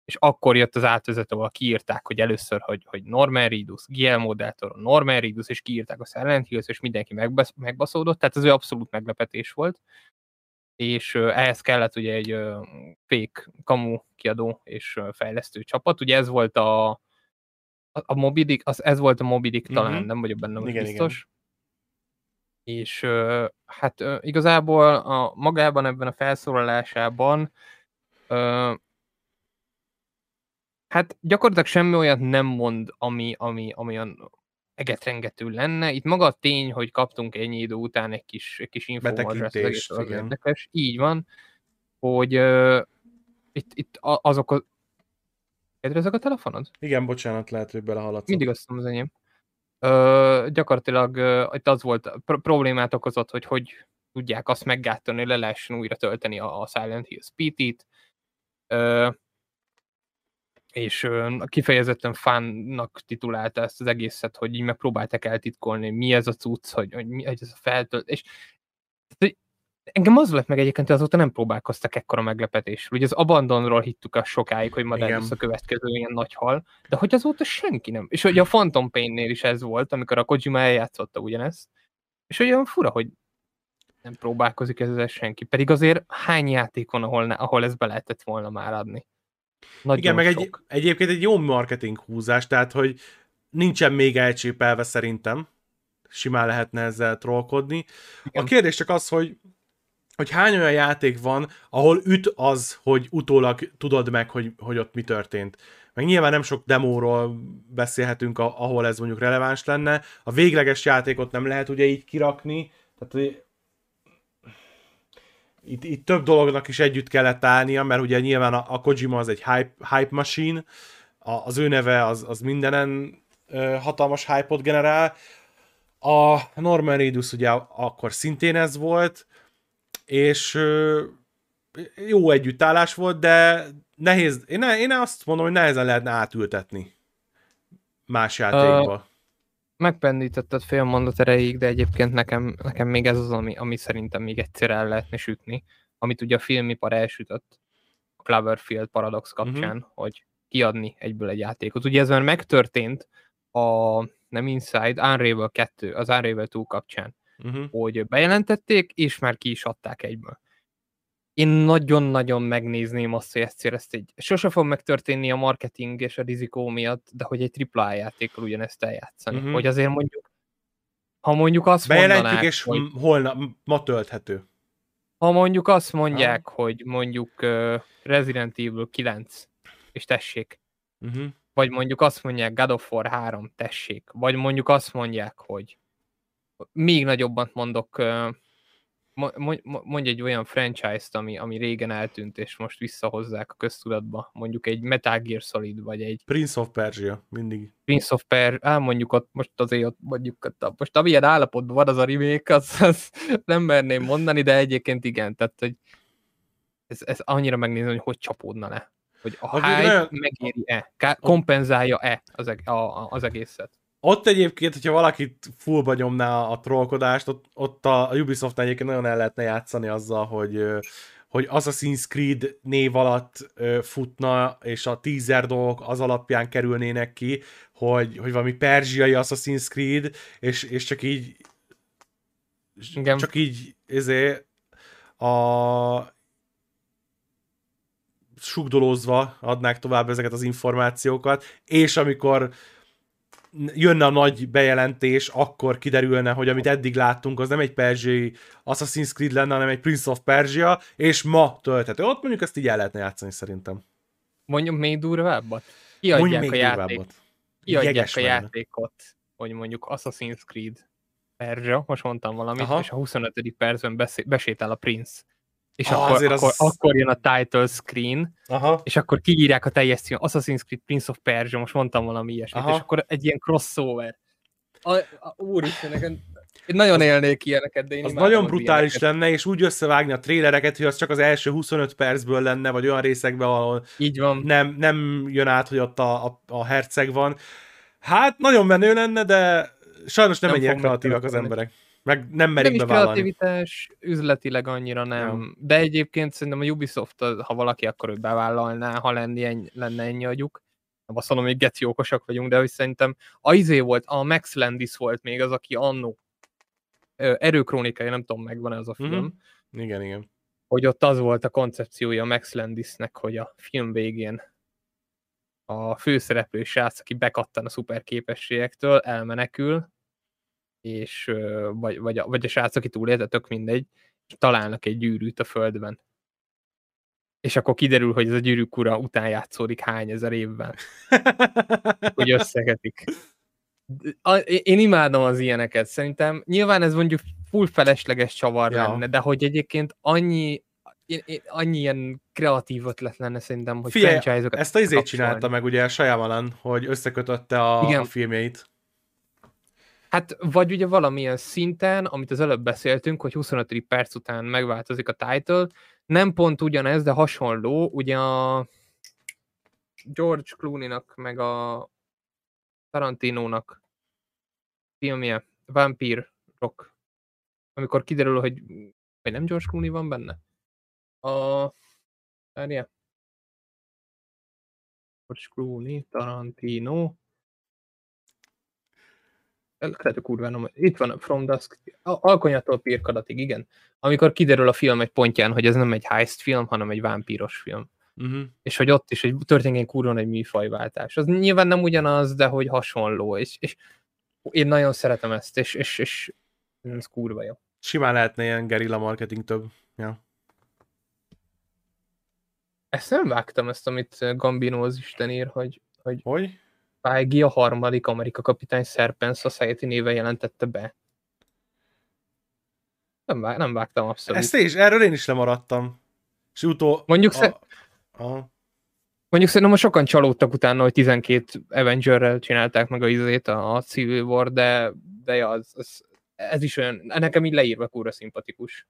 és akkor jött az átvezető, ahol kiírták, hogy először, hogy, hogy Norman Reedus, Guillermo del Toro, Norman Reedus, és kiírták a Silent Hills, és mindenki megbasz, megbaszódott, tehát ez egy abszolút meglepetés volt, és uh, ehhez kellett ugye egy uh, fake kamu kiadó és uh, fejlesztő csapat, ugye ez volt a, a, a Mobidik, az, ez volt a Mobidik mm-hmm. talán, nem vagyok benne igen, biztos. Igen és hát igazából a, magában ebben a felszólalásában hát gyakorlatilag semmi olyat nem mond, ami, ami, ami olyan egetrengető lenne. Itt maga a tény, hogy kaptunk ennyi idő után egy kis, egy kis infómarzsát, az érdekes. Így van, hogy uh, itt, itt azok a... Kedvezek a telefonod? Igen, bocsánat, lehet, hogy belehaladsz. Mindig azt mondom, az enyém ö, gyakorlatilag ö, itt az volt, pr- problémát okozott, hogy hogy tudják azt meggátolni, le lehessen újra tölteni a, a Silent Hills PT-t, ö, és kifejezetten fánnak titulálta ezt az egészet, hogy így megpróbálták eltitkolni, mi ez a cucc, hogy, hogy mi hogy ez a feltölt, és Engem az lett meg egyébként, hogy azóta nem próbálkoztak ekkora meglepetésről. Ugye az Abandonról hittük a sokáig, hogy majd lesz a következő ilyen nagy hal, de hogy azóta senki nem. És hogy a Phantom Pain-nél is ez volt, amikor a Kojima eljátszotta ugyanezt. És hogy olyan fura, hogy nem próbálkozik ezzel senki. Pedig azért hány játék van, ahol, ne, ahol ezt be lehetett volna már adni. Nagyon Igen, meg egy, egyébként egy jó marketing húzás, tehát hogy nincsen még elcsépelve szerintem. Simán lehetne ezzel trollkodni. Igen. A kérdés csak az, hogy hogy hány olyan játék van, ahol üt az, hogy utólag tudod meg, hogy, hogy ott mi történt. Meg nyilván nem sok demóról beszélhetünk, ahol ez mondjuk releváns lenne. A végleges játékot nem lehet ugye így kirakni, tehát itt, itt több dolognak is együtt kellett állnia, mert ugye nyilván a, a Kojima az egy hype, hype machine, a, az ő neve az, az mindenen ö, hatalmas hype-ot generál. A Norman Reedus ugye akkor szintén ez volt, és jó együttállás volt, de nehéz, én, én azt mondom, hogy nehezen lehetne átültetni más játékba. Uh, megpendítetted fél mondat erejéig, de egyébként nekem, nekem még ez az, ami, ami szerintem még egyszer el lehetne sütni, amit ugye a filmipar elsütött a Cloverfield Paradox kapcsán, uh-huh. hogy kiadni egyből egy játékot. Ugye ez már megtörtént a nem Inside, Unravel 2, az Unravel 2 kapcsán uh-huh. hogy bejelentették, és már ki is adták egyből. Én nagyon-nagyon megnézném azt, hogy egyszer ezt egy... Sose fog megtörténni a marketing és a rizikó miatt, de hogy egy AAA játékkal ugyanezt eljátszani. Uh-huh. Hogy azért mondjuk, ha mondjuk azt Bejelentjük, mondanák, és hogy, holnap, ma tölthető. Ha mondjuk azt mondják, uh-huh. hogy mondjuk uh, Resident Evil 9, és tessék, uh-huh. vagy mondjuk azt mondják God of War 3, tessék, vagy mondjuk azt mondják, hogy még nagyobbat mondok, mondj egy olyan franchise-t, ami, ami régen eltűnt, és most visszahozzák a köztudatba, mondjuk egy Metal Gear Solid, vagy egy... Prince of Persia, mindig. Prince of Persia, á, mondjuk ott, most azért ott mondjuk, ott, most amilyen állapotban van az a remake, az, az nem merném mondani, de egyébként igen, tehát hogy ez, ez annyira megnézni, hogy hogy csapódna le. Hogy a hype nagyon... megéri-e, kompenzálja-e az, eg- a, az egészet. Ott egyébként, hogyha valakit fullba nyomná a trollkodást, ott, ott a Ubisoft egyébként nagyon el lehetne játszani azzal, hogy hogy Assassin's Creed név alatt futna, és a teaser dolgok az alapján kerülnének ki, hogy, hogy valami perzsiai Assassin's Creed, és, és csak így Igen. csak így ezért a sugdolózva adnák tovább ezeket az információkat, és amikor jönne a nagy bejelentés, akkor kiderülne, hogy amit eddig láttunk, az nem egy perzsiai Assassin's Creed lenne, hanem egy Prince of Persia, és ma tölthető. Ott mondjuk ezt így el lehetne játszani szerintem. Mondjuk még durvábbat? Kiadják a játékot. Kiadják a játékot. hogy mondjuk Assassin's Creed Perzsa, most mondtam valamit. Aha. és a 25. percben beszé- besétál a Prince. És Ah, akkor, azért az- akkor, akkor jön a title screen, Aha. és akkor kiírják a teljes cím, Assassin's Creed Prince of Persia, most mondtam valami ilyesmit, Aha. és akkor egy ilyen crossover. A, a, úristen, nekem, én nagyon élnék ilyeneket, de én Az nagyon brutális ilyeneket. lenne, és úgy összevágni a trélereket, hogy az csak az első 25 percből lenne, vagy olyan részekben, ahol Így van. nem, nem jön át, hogy ott a, a, a herceg van. Hát nagyon menő lenne, de sajnos nem, Nem ennyire kreatívak az emberek. Meg nem merik nem is bevállalni. kreativitás, üzletileg annyira nem. De egyébként szerintem a Ubisoft, ha valaki, akkor ő bevállalná, ha lenni lenne ennyi agyuk. Nem azt mondom, hogy geci okosak vagyunk, de hogy szerintem a izé volt, a Max Landis volt még az, aki annó erőkrónikai, nem tudom, megvan ez a film, Mhm. Igen, igen. hogy ott az volt a koncepciója Max Landisnek, hogy a film végén a főszereplő srác, aki bekattan a szuper képességektől, elmenekül, és vagy, vagy, a, vagy a srác, aki túlélte, tök mindegy, és találnak egy gyűrűt a földben. És akkor kiderül, hogy ez a gyűrűk ura után játszódik hány ezer évvel, hogy összegetik. A, én imádom az ilyeneket, szerintem. Nyilván ez mondjuk full felesleges csavar Ja. lenne, de hogy egyébként annyi, én, én, annyi ilyen kreatív ötlet lenne szerintem, hogy Figyelj, franchise-okat ezt a izét csinálta meg ugye Shyamalan, hogy összekötötte a, Igen. a filmjeit. Hát, vagy ugye valamilyen szinten, amit az előbb beszéltünk, hogy 25. perc után megváltozik a title, nem pont ugyanez, de hasonló, ugye a George Clooney-nak, meg a Tarantinónak filmje, Vampire Rock, amikor kiderül, hogy vagy nem George Clooney van benne? A... Várjál. George Clooney, Tarantino, lehet, hogy kurva nem, itt van a From Dusk, a- Alkonyától Pirkadatig, igen. Amikor kiderül a film egy pontján, hogy ez nem egy heist film, hanem egy vámpíros film. Uh-huh. És hogy ott is egy, történik egy kurva egy műfajváltás. Az nyilván nem ugyanaz, de hogy hasonló. És, és én nagyon szeretem ezt, és, és, és ez kurva jó. Simán lehetne ilyen gerilla marketing több. Ja. Ezt nem vágtam, ezt, amit Gambino az Isten ír, hogy, hogy Hogy? Feige a harmadik Amerika kapitány Serpent Society néven jelentette be. Nem, vág, nem vágtam abszolút. Ezt is, erről én is lemaradtam. És utó... Mondjuk a, sze- a, Mondjuk szerintem most sokan csalódtak utána, hogy 12 Avengerrel csinálták meg a izét, a, a Civil War, de, de ja, az, az, ez is olyan, nekem így leírva kurva szimpatikus.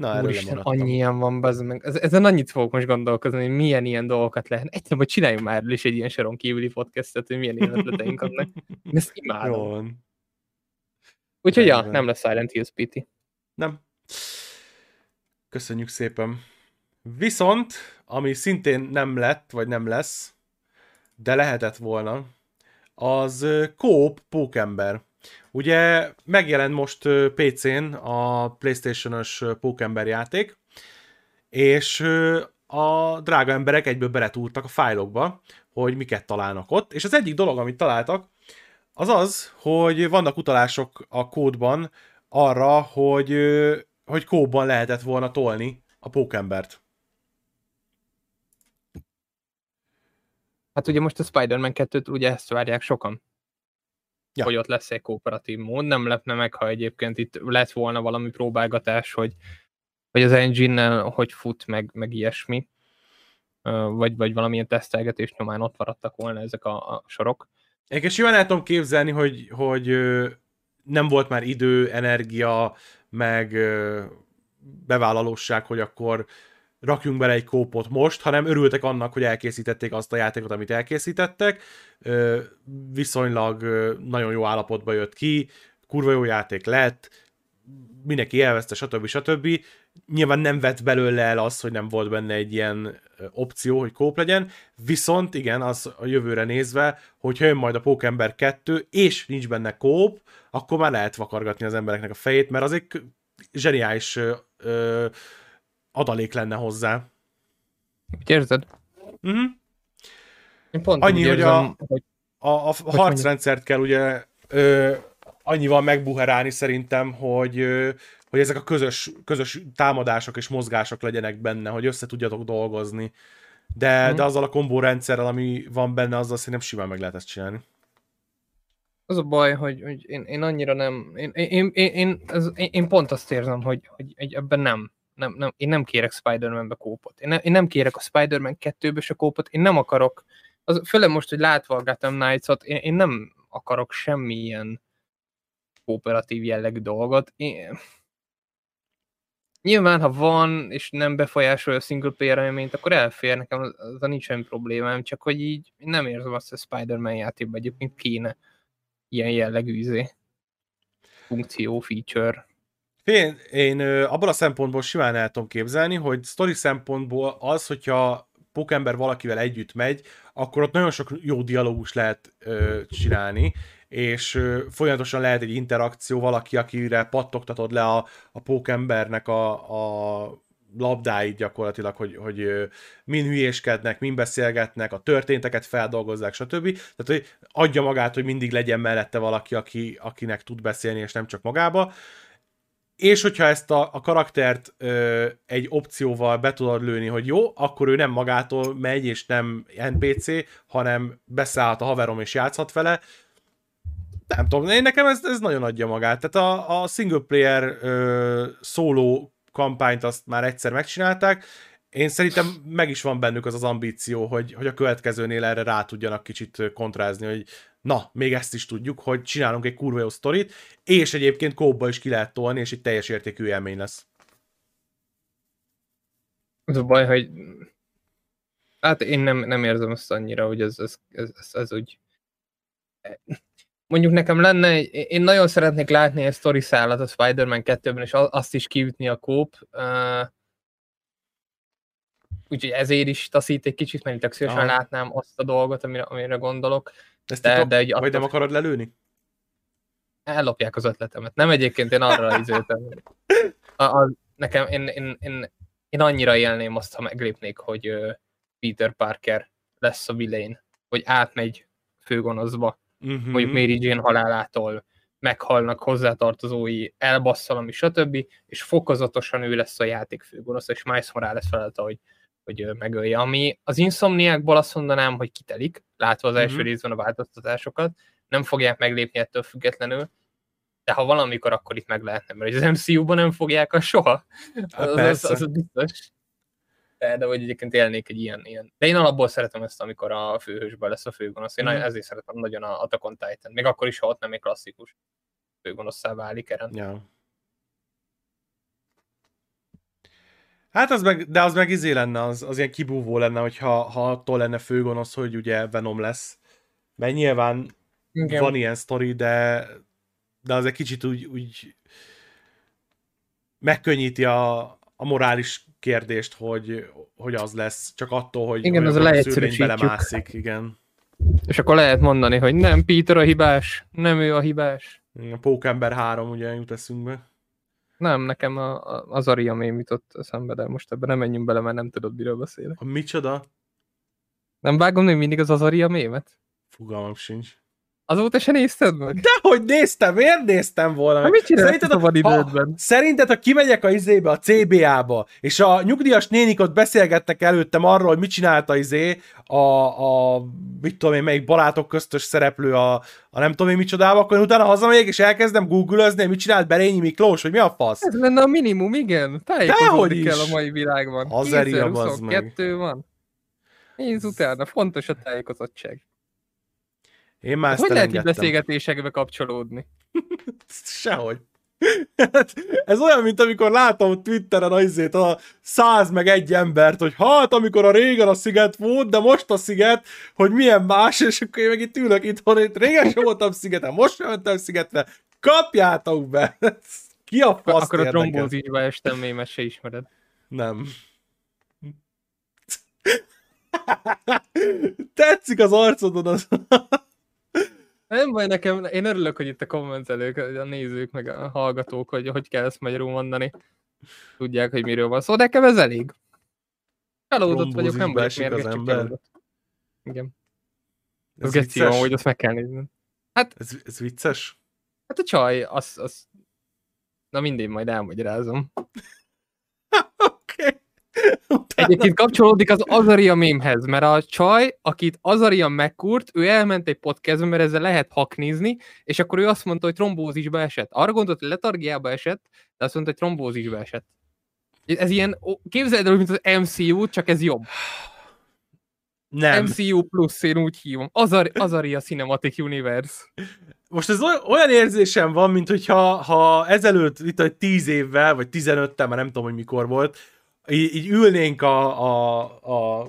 Na, erről Úristen, annyi ilyen van, bazd meg. Ez, ezen annyit fogok most gondolkozni, hogy milyen ilyen dolgokat lehet. Egyszerűen, hogy csináljunk már is egy ilyen soron kívüli podcastet, hogy milyen ilyen ötleteink vannak. Ezt imádom. Jó van. Úgyhogy ja, nem lesz Silent Hills PT. Nem. Köszönjük szépen. Viszont, ami szintén nem lett, vagy nem lesz, de lehetett volna, az Coop Pókember. Ugye megjelent most PC-n a PlayStation-os ö, Pókember játék, és a drága emberek egyből beletúrtak a fájlokba, hogy miket találnak ott, és az egyik dolog, amit találtak, az az, hogy vannak utalások a kódban arra, hogy, hogy kóban lehetett volna tolni a pókembert. Hát ugye most a Spider-Man 2-től ugye ezt várják sokan. Ja. Hogy ott lesz egy kooperatív mód. Nem lepne meg, ha egyébként itt lett volna valami próbálgatás, hogy, hogy az engine hogy fut, meg, meg ilyesmi. Vagy, vagy valamilyen tesztelgetés nyomán ott maradtak volna ezek a, a sorok. Egyébként simán el tudom képzelni, hogy, hogy nem volt már idő, energia, meg bevállalóság, hogy akkor rakjunk bele egy kópot most, hanem örültek annak, hogy elkészítették azt a játékot, amit elkészítettek. Viszonylag nagyon jó állapotba jött ki, kurva jó játék lett, mindenki élvezte, stb. stb. Nyilván nem vett belőle el az, hogy nem volt benne egy ilyen opció, hogy kóp legyen, viszont igen, az a jövőre nézve, hogyha jön majd a Pókember 2, és nincs benne kóp, akkor már lehet vakargatni az embereknek a fejét, mert az egy zseniális ö, ö, adalék lenne hozzá. Úgy érzed? Uh-huh. Én pont Annyi, hogy érzem, a- hogy A, a harcrendszert kell ugye ö, annyival megbuherálni szerintem, hogy, ö, hogy ezek a közös, közös támadások és mozgások legyenek benne, hogy össze tudjatok dolgozni. De, Mhm. de azzal a kombó rendszerrel, ami van benne, azzal szerintem simán meg lehet ezt csinálni. Az a baj, hogy, hogy én, én annyira nem, én, én, én, én, ez, én, én pont azt érzem, hogy, hogy, hogy ebben nem, nem, nem, én nem kérek Spider-Man-be kópot. Én, ne, én nem kérek a Spider-Man 2-be se kópot, én nem akarok, az, főleg most, hogy látva a Gotham Knights-ot, én, én nem akarok semmilyen kooperatív jellegű dolgot. Én, Nyilván, ha van, és nem befolyásolja a single player élményt, akkor elfér, nekem az, az nincs semmi problémám, csak hogy így nem érzem azt, hogy Spider-Man játékban egyébként kéne ilyen jellegű izé. funkció, feature. Én, én ö, abban a szempontból simán el tudom képzelni, hogy story szempontból az, hogyha Pókember valakivel együtt megy, akkor ott nagyon sok jó dialógus lehet ö, csinálni, és ö, folyamatosan lehet egy interakció, valaki, akire pattogtatod le a, a pókembernek a, a labdáit gyakorlatilag, hogy, hogy ö, min hülyéskednek, min beszélgetnek, a történteket feldolgozzák, stb. Tehát, hogy adja magát, hogy mindig legyen mellette valaki, aki, akinek tud beszélni, és nem csak magába. És hogyha ezt a, a karaktert ö, egy opcióval be tudod lőni, hogy jó, akkor ő nem magától megy, és nem NPC, hanem beszállhat a haverom és játszhat vele. Nem tudom, én nekem ez, ez nagyon adja magát. Tehát a, a single player ö, szóló kampányt azt már egyszer megcsinálták, én szerintem meg is van bennük az az ambíció, hogy, hogy a következőnél erre rá tudjanak kicsit kontrázni, hogy na, még ezt is tudjuk, hogy csinálunk egy kurva jó sztorit, és egyébként kóba is ki lehet tolni, és egy teljes értékű élmény lesz. Az a baj, hogy hát én nem, nem érzem azt annyira, hogy ez, ez, ez, ez, ez úgy mondjuk nekem lenne, én nagyon szeretnék látni egy story szállat a Spider-Man 2-ben, és azt is kiütni a kóp. Uh, úgyhogy ezért is taszít egy kicsit, mert tök szívesen Aha. látnám azt a dolgot, amire, amire gondolok. Ezt De- de, egy vagy nem akarod lelőni? ellopják az ötletemet. Nem egyébként én arra izéltem. A, a, nekem, én, én, én, én, annyira élném azt, ha meglépnék, hogy Peter Parker lesz a villain, hogy átmegy főgonoszba, Uh-huh. mondjuk Mary Jane halálától meghalnak hozzátartozói, elbasszal, ami stb., és fokozatosan ő lesz a játék főgonosz, és Miles Morales feladata, hogy, hogy megölje. Ami az Insomniákból azt mondanám, hogy kitelik, látva az első Mhm. részben a változtatásokat, nem fogják meglépni ettől függetlenül, de ha valamikor, akkor itt meg lehetne, mert az MCU-ban nem fogják a soha. Az, az, persze. az, az biztos. De, de hogy egyébként élnék egy ilyen, ilyen. De én alapból szeretem ezt, amikor a főhősben lesz a főgonosz. Én mm. ezért szeretem nagyon a Attack on Titan. Még akkor is, ha ott nem egy klasszikus főgonosszá válik Eren. Ja. Hát az meg, de az meg izé lenne, az, az ilyen kibúvó lenne, hogyha ha attól lenne főgonosz, hogy ugye Venom lesz. Mert nyilván Igen. van ilyen sztori, de, de az egy kicsit úgy, úgy megkönnyíti a, a morális kérdést, hogy, hogy az lesz, csak attól, hogy, Igen, az a belemászik, igen. És akkor lehet mondani, hogy nem Peter a hibás, nem ő a hibás. A Pókember 3 ugye jut eszünkbe. Nem, nekem a, a, az Aria mém jutott eszembe, de most ebben nem menjünk bele, mert nem tudod, miről beszélek. A micsoda? Nem vágom még mindig az Azaria mémet? Fogalmam sincs. Azóta se nézted meg? Dehogy néztem, miért néztem volna Hát meg? mit csinálsz Szerinted, a ha, szerinted, ha kimegyek a izébe, a CBA-ba, és a nyugdíjas nénik ott beszélgetnek előttem arról, hogy mit csinált a izé, a, a mit tudom én, melyik barátok köztös szereplő a, a nem tudom én micsodába, akkor én utána hazamegyek, és elkezdem googleözni, mit csinált Berényi Miklós, hogy mi a fasz? Ez lenne a minimum, igen. Tájékozódni kell a mai világban. Azaria, bazd meg. 2022 van. Nézz utána, fontos a tájékozottság. Én már ezt Hogy lehet így beszélgetésekbe kapcsolódni? Sehogy. Hát, Ez olyan, mint amikor látom Twitteren a izét, a száz meg egy embert, hogy hát, amikor a régen a sziget volt, de most a sziget, hogy milyen más, és akkor én meg itt ülök itthon, hogy régen sem voltam szigeten, most sem mentem szigetre, kapjátok be! Ki a fasz Akkor a trombózisba estem mémet se ismered. Nem. Tetszik az arcodon az... Nem baj nekem, én örülök, hogy itt a kommentelők, a nézők, meg a hallgatók, hogy hogy kell ezt magyarul mondani. Tudják, hogy miről van szó, de nekem ez elég. Csalódott vagyok, nem vagyok mérges, csak csalódott. Igen. Ez Ez geci van, hogy azt meg kell nézni. Ez, ez vicces? Hát a csaj, az, az... Na mindig majd elmagyarázom. Oké. Egyébként kapcsolódik az Azaria mémhez, mert a csaj, akit Azaria megkurt, ő elment egy podcastbe, mert ezzel lehet haknizni, és akkor ő azt mondta, hogy trombózisba esett. Arra gondolt, hogy letargiába esett, de azt mondta, hogy trombózisba esett. Ez ilyen, képzeld el, mint az MCU, csak ez jobb. Nem. MCU plusz, én úgy hívom. Azar, Azaria Cinematic Universe. Most ez oly- olyan érzésem van, mint hogyha ha ezelőtt, itt egy 10 évvel, vagy 15-tel, már nem tudom, hogy mikor volt, így, így ülnénk a, a, a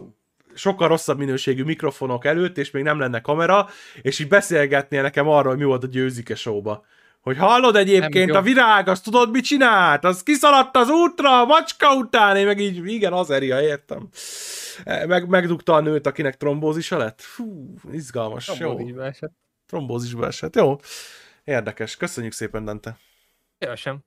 sokkal rosszabb minőségű mikrofonok előtt, és még nem lenne kamera, és így beszélgetnél nekem arról, hogy mi volt a győzike showba. Hogy hallod egyébként, jó. a virág, azt tudod, mit csinált? Az kiszaladt az útra, a macska után, én meg így, igen, az eria, értem. Meg, megdugta a nőt, akinek trombózisa lett. Fú, izgalmas, jó. Trombózisba esett. Trombózisba esett, jó. Érdekes, köszönjük szépen, Dante. Ja, sem.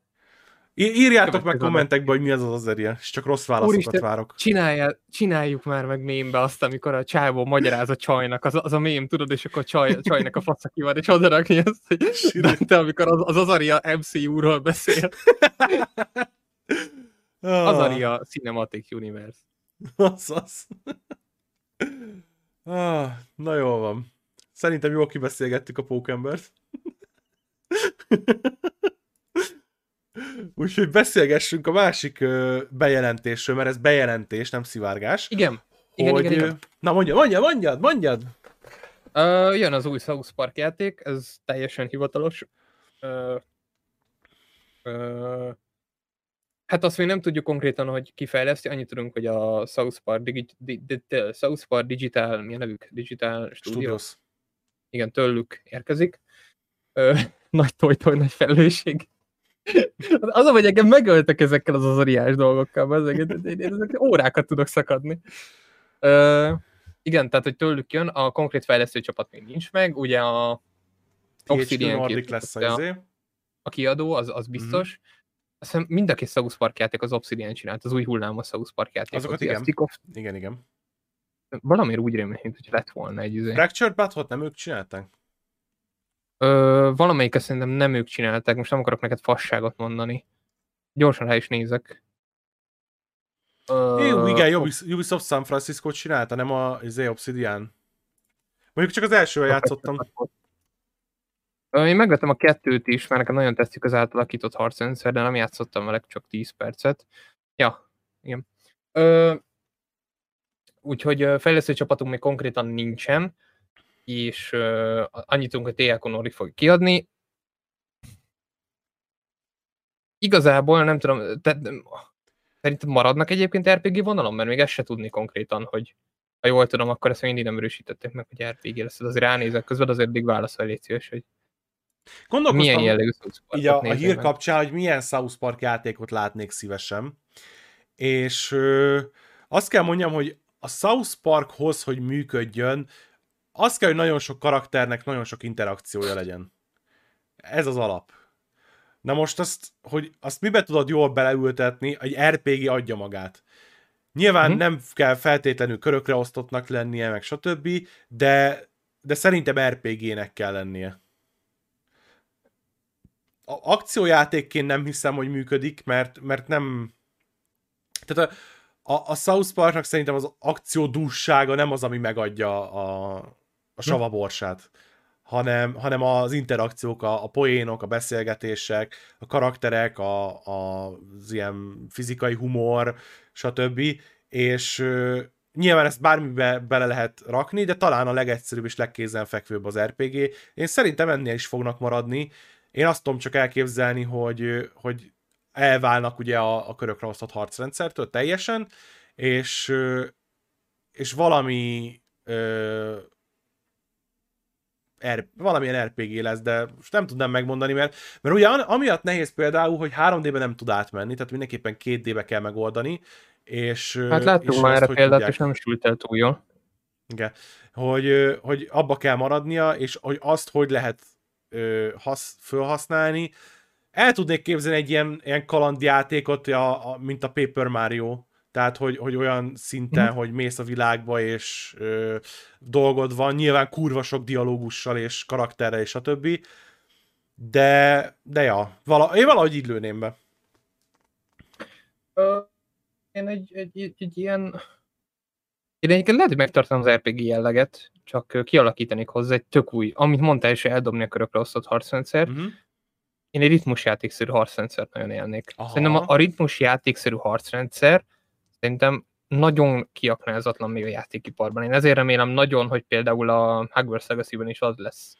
Írjátok meg Következő kommentekbe, hogy mi az az azeria, és csak rossz válaszokat Úristen. várok. Csinálja, csináljuk már meg mémbe azt, amikor a csávó magyaráz a csajnak, az, az a mém, tudod, és akkor a csaj, a csajnak a fasza ki van, és oda rakni azt, hogy Dante, amikor az, az Azaria MCU-ról beszél. Ah, Azaria Cinematic Universe. Az, az. Ah, na jól van. Szerintem jól kibeszélgettük a pókembert. Úgyhogy beszélgessünk a másik ö, bejelentésről, mert ez bejelentés, nem szivárgás. Igen. Hogy, igen, igen. Na mondja, mondja, mondjad, mondjad! Uh, jön az új South Park játék, ez teljesen hivatalos. Uh, uh, hát azt még nem tudjuk konkrétan, hogy ki fejleszti, annyit tudunk, hogy a South Park, Digi- Di- Di- Di- South Park Digital, mi a nevük? Digital Studio. Studios. Igen, tőlük érkezik. Ö, nagy tojtoj, nagy felelősség. Az, hogy engem megöltek ezekkel az azariás dolgokkal, ezeket, én, én ezek órákat tudok szakadni. Ö, igen, tehát, hogy tőlük jön, a konkrét fejlesztő csapat még nincs meg, ugye a Obsidian Nordic lesz a, izé. a kiadó, az, az biztos. Mm-hmm. Azt hiszem mind a két South Park játék az Obsidian csinált, az új hullámos South Park játék. Azokat Az- igen. of, Igen, igen. valamiért úgy rémlik, hogy lett volna egy izé. Fractured Butthole nem ők csinálták? Ö, valamelyik szerintem nem ők csinálták, most nem akarok neked fasságot mondani. Gyorsan rá is nézek. Ö, Jó, igen, Ubis- Ubisoft San Francisco csinálta, nem a izé, Obsidian. Mondjuk csak az elsővel játszottam. Én megvettem a kettőt is, mert nekem nagyon tetszik az átalakított harcrendszer, de nem játszottam vele csak 10 percet. Ja, igen. Ö, úgyhogy fejlesztő csapatunk még konkrétan nincsen, és ö, annyit tudunk, hogy THQ Nordic fog kiadni. Igazából nem tudom, te, szerinted maradnak egyébként RPG vonalon? Mert még ezt se tudni konkrétan, hogy ha jól tudom, akkor ezt még mindig nem erősítették meg, hogy RPG lesz. Azért ránézek közben, azért addig válaszolj, légy szíves, hogy Gondolkoztam, milyen jellegű így a, a hír meg. kapcsán, hogy milyen South Park játékot látnék szívesen. És ö, azt kell mondjam, hogy a South Parkhoz, hogy működjön, az kell, hogy nagyon sok karakternek nagyon sok interakciója legyen. Ez az alap. Na most azt, hogy azt mibe tudod jól beleültetni, egy RPG adja magát. Nyilván Mhm. nem kell feltétlenül körökre osztottnak lennie, meg stb., de, de szerintem RPG-nek kell lennie. A akciójátékként nem hiszem, hogy működik, mert, mert nem... Tehát a, a, a South Parknak szerintem az akciódússága nem az, ami megadja a, a savaborsát, hanem, hanem az interakciók, a, a poénok, a beszélgetések, a karakterek, a, a, az ilyen fizikai humor, stb. És ö, nyilván ezt bármibe bele lehet rakni, de talán a legegyszerűbb és legkézenfekvőbb az RPG. Én szerintem ennél is fognak maradni. Én azt tudom csak elképzelni, hogy, hogy elválnak ugye a, a körökre osztott harcrendszertől teljesen, és, és valami ö, R, valamilyen RPG lesz, de most nem tudnám megmondani, mert, mert ugye amiatt nehéz például, hogy 3D-be nem tud átmenni, tehát mindenképpen 2D-be kell megoldani, és... Hát láttunk már erre példát, tudják- és nem sült el túl jól. igen. Hogy, hogy abba kell maradnia, és hogy azt hogy lehet ö, hasz, felhasználni. El tudnék képzelni egy ilyen, ilyen kalandjátékot, a, a, mint a Paper Mario, tehát hogy, hogy olyan szinten, Mhm. hogy mész a világba, és ö, dolgod van, nyilván kurva sok dialógussal, és karakterrel, és a többi. De, de ja, vala, én valahogy így lőném be. Ö, én egy, egy, egy, egy ilyen... Én egyébként lehet, hogy megtartom az RPG jelleget, csak kialakítanék hozzá egy tök új, amit mondtál, és eldobni a körökre osztott harcrendszer. Uh-huh. Én egy ritmusjátékszerű harcrendszert nagyon élnék. Aha. Szerintem a, a ritmusjátékszerű harcrendszer szerintem nagyon kiaknázatlan még a játékiparban. Én ezért remélem nagyon, hogy például a Hogwarts Legacy-ben is az lesz.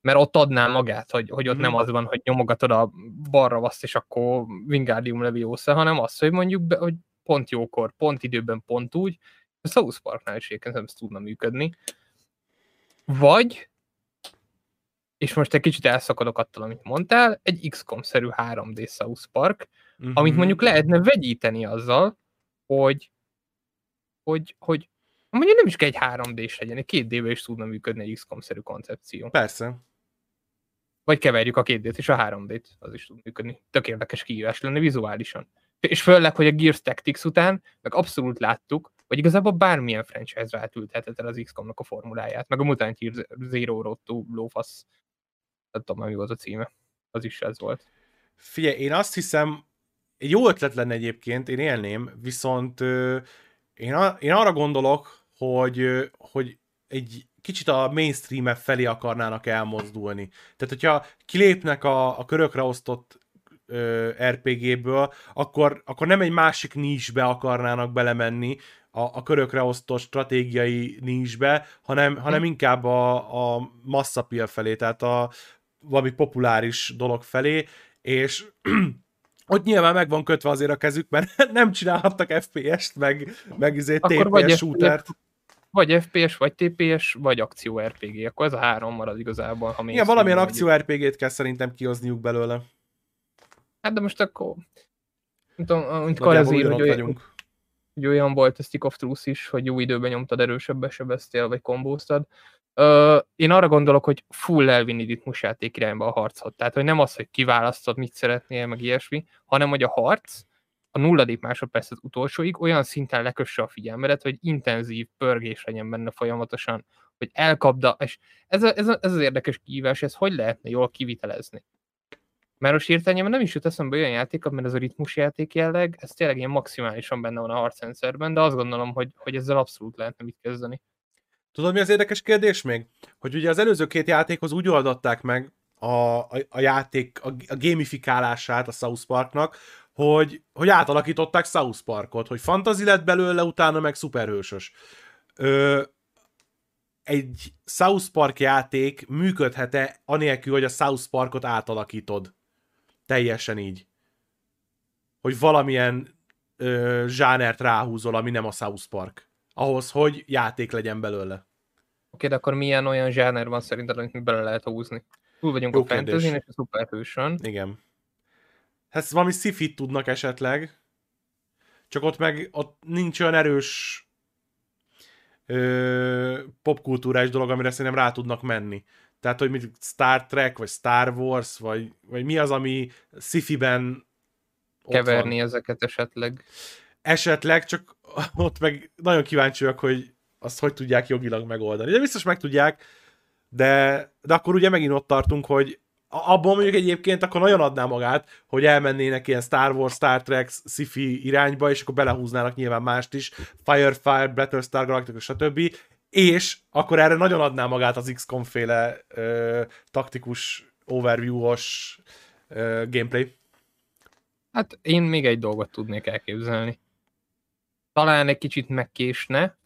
Mert ott adná magát, hogy, hogy ott Mhm. nem az van, hogy nyomogatod a balra azt, és akkor Wingardium Leviosa, hanem az, hogy mondjuk, be, hogy pont jókor, pont időben, pont úgy. A South Parknál is egyébként ez tudna működni. Vagy, és most egy kicsit elszakadok attól, amit mondtál, egy XCOM-szerű 3D South Park, Uh-huh. amit mondjuk lehetne vegyíteni azzal, hogy, hogy, hogy mondjuk nem is kell egy 3D-s legyen, egy 2 d is tudna működni egy XCOM-szerű koncepció. Persze. Vagy keverjük a 2D-t és a 3D-t, az is tud működni. Tök érdekes kihívás lenne vizuálisan. És főleg, hogy a Gears Tactics után, meg abszolút láttuk, hogy igazából bármilyen franchise-ra átültetett el az XCOM-nak a formuláját, meg a Mutant Year Zero Road to Lófasz. Nem tudom, mi volt a címe. Az is ez volt. Figyelj, én azt hiszem, egy jó ötlet lenne egyébként, én élném, viszont én, a, én arra gondolok, hogy, hogy egy kicsit a mainstream felé akarnának elmozdulni. Tehát, hogyha kilépnek a, a körökre osztott RPG-ből, akkor, akkor nem egy másik nisbe akarnának belemenni, a, a körökre osztott stratégiai nisbe, hanem, hanem inkább a, a masszapil felé, tehát a valami populáris dolog felé, és ott nyilván meg van kötve azért a kezük, mert nem csinálhattak FPS-t, meg, meg izé Akkor vagy TPS FPS. Vagy FPS, vagy TPS, vagy akció RPG. Akkor ez a három marad igazából. Ha Igen, valamilyen akció RPG-t kell szerintem kihozniuk belőle. Hát de most akkor... Nem tudom, Nagyjából Karez ír, hogy, olyan- hogy olyan volt a Stick of Truth is, hogy jó időben nyomtad, erősebben sebeztél, vagy kombóztad. Ö, én arra gondolok, hogy full elvinni ritmusjáték irányba a harcot. Tehát, hogy nem az, hogy kiválasztod, mit szeretnél, meg ilyesmi, hanem, hogy a harc a nulladik másodperc az utolsóig olyan szinten lekösse a figyelmedet, hogy intenzív pörgés legyen benne folyamatosan, hogy elkapd a... És ez, a, ez, a, ez az érdekes kihívás, ez hogy lehetne jól kivitelezni? Mert most értelmében nem is jut eszembe olyan játék, mert ez a ritmus játék jelleg, ez tényleg ilyen maximálisan benne van a harcrendszerben, de azt gondolom, hogy, hogy ezzel abszolút lehetne mit kezdeni. Tudod, mi az érdekes kérdés még? Hogy ugye az előző két játékhoz úgy oldották meg a, a, a játék, a, a gamifikálását a South Parknak, hogy, hogy átalakították South Parkot, hogy fantasy lett belőle, utána meg szuperhősös. Ö, egy South Park játék működhet-e anélkül, hogy a South Parkot átalakítod? Teljesen így. Hogy valamilyen ö, zsánert ráhúzol, ami nem a South Park. Ahhoz, hogy játék legyen belőle. Oké, de akkor milyen olyan zsáner van szerinted, amit mi bele lehet húzni? Túl vagyunk Jó a fantasy és a szuperhősön. Igen. Hát valami sci tudnak esetleg, csak ott meg ott nincs olyan erős ö, popkultúrás dolog, amire szerintem rá tudnak menni. Tehát, hogy mit Star Trek, vagy Star Wars, vagy, vagy mi az, ami sci-fi-ben Keverni van. ezeket esetleg. Esetleg, csak ott meg nagyon kíváncsi vagyok, hogy azt hogy tudják jogilag megoldani. De biztos meg tudják, de, de akkor ugye megint ott tartunk, hogy abból mondjuk egyébként akkor nagyon adná magát, hogy elmennének ilyen Star Wars, Star Trek, sci-fi irányba, és akkor belehúznának nyilván mást is, Firefire, Battlestar Galactica, stb. És akkor erre nagyon adná magát az XCOM féle ö, taktikus, overview-os ö, gameplay. Hát én még egy dolgot tudnék elképzelni. Talán egy kicsit megkésne,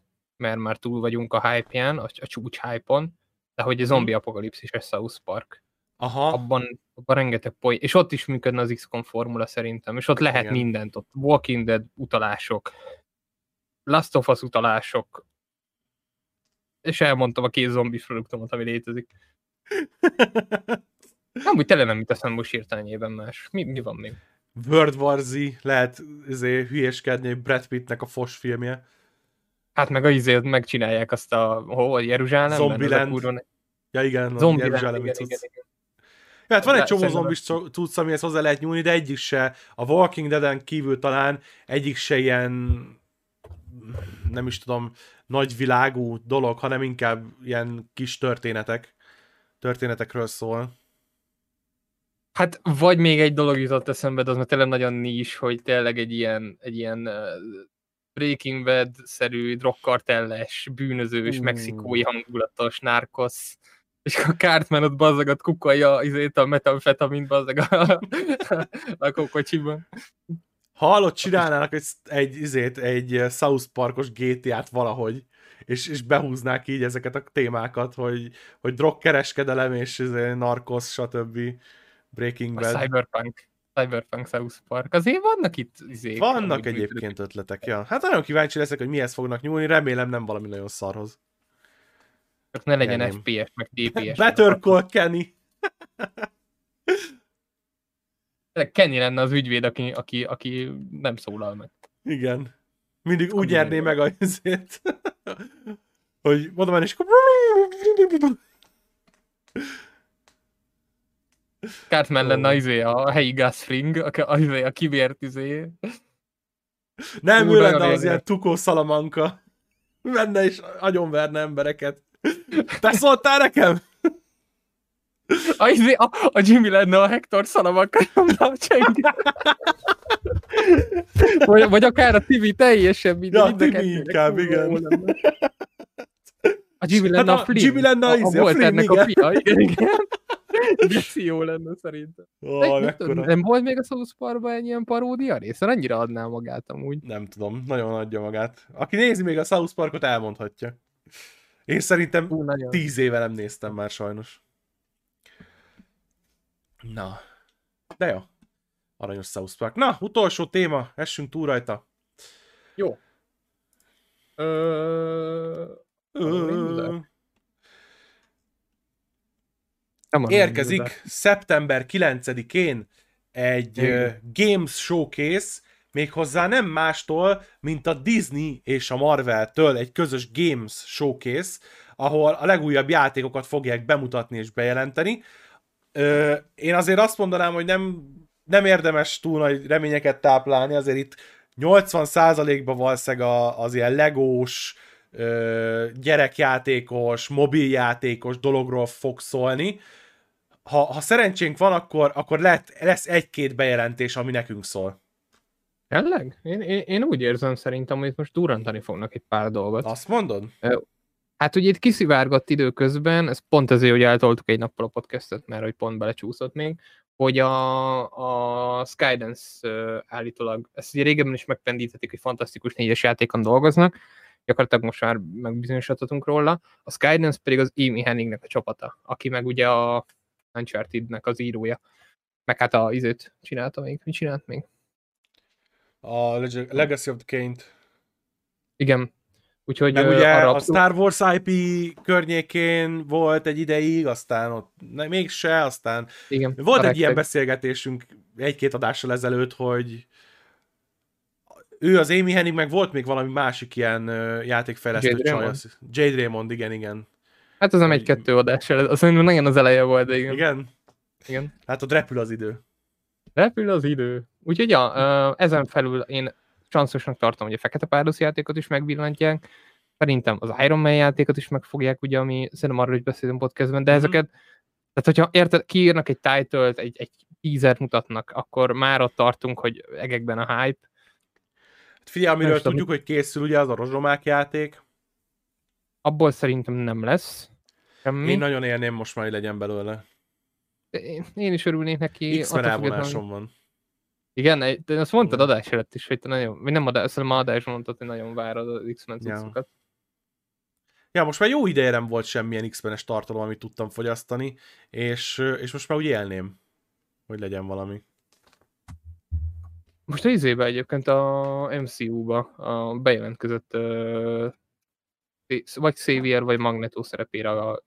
mert már túl vagyunk a hype-ján, a, a csúcs hype-on, de hogy a zombi apokalipszis és South Park. Aha, Abban, abban rengeteg poly, és ott is működne az XCOM formula szerintem, és ott lehet Igen. mindent, ott Walking Dead utalások, Last of Us utalások, és elmondtam a két zombi produktomat, ami létezik. Nem, úgy tele nem jut eszembe most hirtelenjében más. Mi, mi van még? World War Z, lehet izé, hülyeskedni, hogy Brad Pittnek a Fos filmje. Hát meg a izét megcsinálják azt a, hol, Jeruzsálemben? Zombieland. A kurva- Ja igen, a Zombie Jeruzsálemi igen, igen, cucc. igen. Ja, hát van egy csomó zombis cucc, amihez hozzá lehet nyúlni, de egyik se, a Walking Dead-en kívül talán egyik se ilyen nem is tudom, nagyvilágú dolog, hanem inkább ilyen kis történetek. Történetekről szól. Hát vagy még egy dolog jutott eszembe, de az már tényleg nagyon nis, hogy tényleg egy ilyen, egy ilyen Breaking Bad-szerű drogkartelles, bűnözős, Ú. mexikói hangulatos narkosz, és a Cartman ott bazzagat kukolja izét a metamfetamin bazzag a, a kocsiban. Ha hallott, csinálnának egy, egy, izét, egy South Parkos GTA-t valahogy, és, és behúznák így ezeket a témákat, hogy, hogy drogkereskedelem és izé, narkosz, stb. Breaking A Bad. Cyberpunk. Cyberpunk South Park. Azért vannak itt izék. Vannak egyébként működnek. ötletek, ja. Hát nagyon kíváncsi leszek, hogy mihez fognak nyúlni, remélem nem valami nagyon szarhoz. Csak ne legyen Kenném. FPS, meg DPS. Better Call Kenny. Kenny lenne az ügyvéd, aki, aki, aki nem szólal meg. Igen. Mindig úgy Ami nyerné meg a izét, hogy mondom el, és akkor... Cartman Ó. lenne izé, a helyi Gasfring, a, a, izé, a kibért izé. Nem, Ú, ő lenne az ilyen tukó szalamanka. Menne és agyonverne embereket. Te szóltál nekem? A, izé, a, a Jimmy lenne a Hector nyomda a csengő. vagy, vagy akár a Tibi teljesen mind, Ja, a Tibi inkább, igen. A Jimmy Hát lenne a a Flynn. Jimmy lenne a izé, a Flynn, Walternek a igen. fia, igen, igen. Geci jó lenne szerintem. Ó, Nem, mekkora. nem volt még a South Parkban egy ilyen paródia rész? Annyira adná magát amúgy. Nem tudom, nagyon adja magát. Aki nézi még a South Parkot, elmondhatja. Én szerintem Ú, nagyon. tíz éve nem néztem már sajnos. Na. De jó. Aranyos South Park. Na, utolsó téma, essünk túl rajta. Jó. Ö... Ö, Nem arra Érkezik szeptember 9-én egy Igen. Games Showcase, méghozzá nem mástól, mint a Disney és a Marvel-től egy közös Games Showcase, ahol a legújabb játékokat fogják bemutatni és bejelenteni. Ö, én azért azt mondanám, hogy nem, nem érdemes túl nagy reményeket táplálni, azért itt 80%-ban valószínűleg az ilyen legós, gyerekjátékos, mobiljátékos dologról fog szólni. Ha, ha szerencsénk van, akkor, akkor lehet, lesz egy-két bejelentés, ami nekünk szól. Tényleg? Én, én, én úgy érzem szerintem, hogy most durrantani fognak egy pár dolgot. Azt mondod? Hát ugye itt kiszivárgott időközben, ez pont ezért, hogy eltoltuk egy nappal a podcastet, mert hogy pont belecsúszott még, hogy a, a Skydance állítólag, ezt ugye régebben is megpendítették, hogy fantasztikus négyes játékon dolgoznak, gyakorlatilag most már megbizonyosodhatunk róla. A Skydance pedig az Amy Henningnek a csapata, aki meg ugye a Uncharted-nek az írója. Meg hát a izőt csinálta még. Mit csinált még? A Leg- Legacy of the Kane-t. Igen. Úgyhogy Meg ugye a Star Wars IP környékén volt egy ideig, aztán ott ne, mégse, aztán igen, volt egy ilyen beszélgetésünk egy-két adással ezelőtt, hogy ő az Amy Hennig, meg volt még valami másik ilyen játékfejlesztő Jade csaj. Raymond? Jade Raymond, igen, igen. Hát az nem egy-kettő adással, az szerintem nagyon az eleje volt, de igen. Igen? igen. Hát ott repül az idő. Repül az idő. Úgyhogy ja, ezen felül én csanszosnak tartom, hogy a Fekete Párduc játékot is megvillantják. Szerintem az Iron Man játékot is megfogják, ugye, ami szerintem arról is beszélünk podcastben, de Mhm. ezeket, tehát hogyha érted, kiírnak egy title egy, egy teaser mutatnak, akkor már ott tartunk, hogy egekben a hype. Hát figyelj, amiről tudjuk, hogy készül ugye az a rozsomák játék. Abból szerintem nem lesz. Semmi. Én nagyon élném most már, hogy legyen belőle. Én, én is örülnék neki. Függetlenül- elvonásom van. Igen, de azt mondtad adás előtt is, hogy te nagyon, vagy nem adás, szerintem adásban mondtad, hogy nagyon várod az X-Men Ja. cuccokat. Ja, most már jó ideje nem volt semmilyen X-menes tartalom, amit tudtam fogyasztani, és, és most már úgy élném, hogy legyen valami. Most a izébe egyébként a MCU-ba a bejelentkezett uh, vagy Xavier, vagy Magneto szerepére a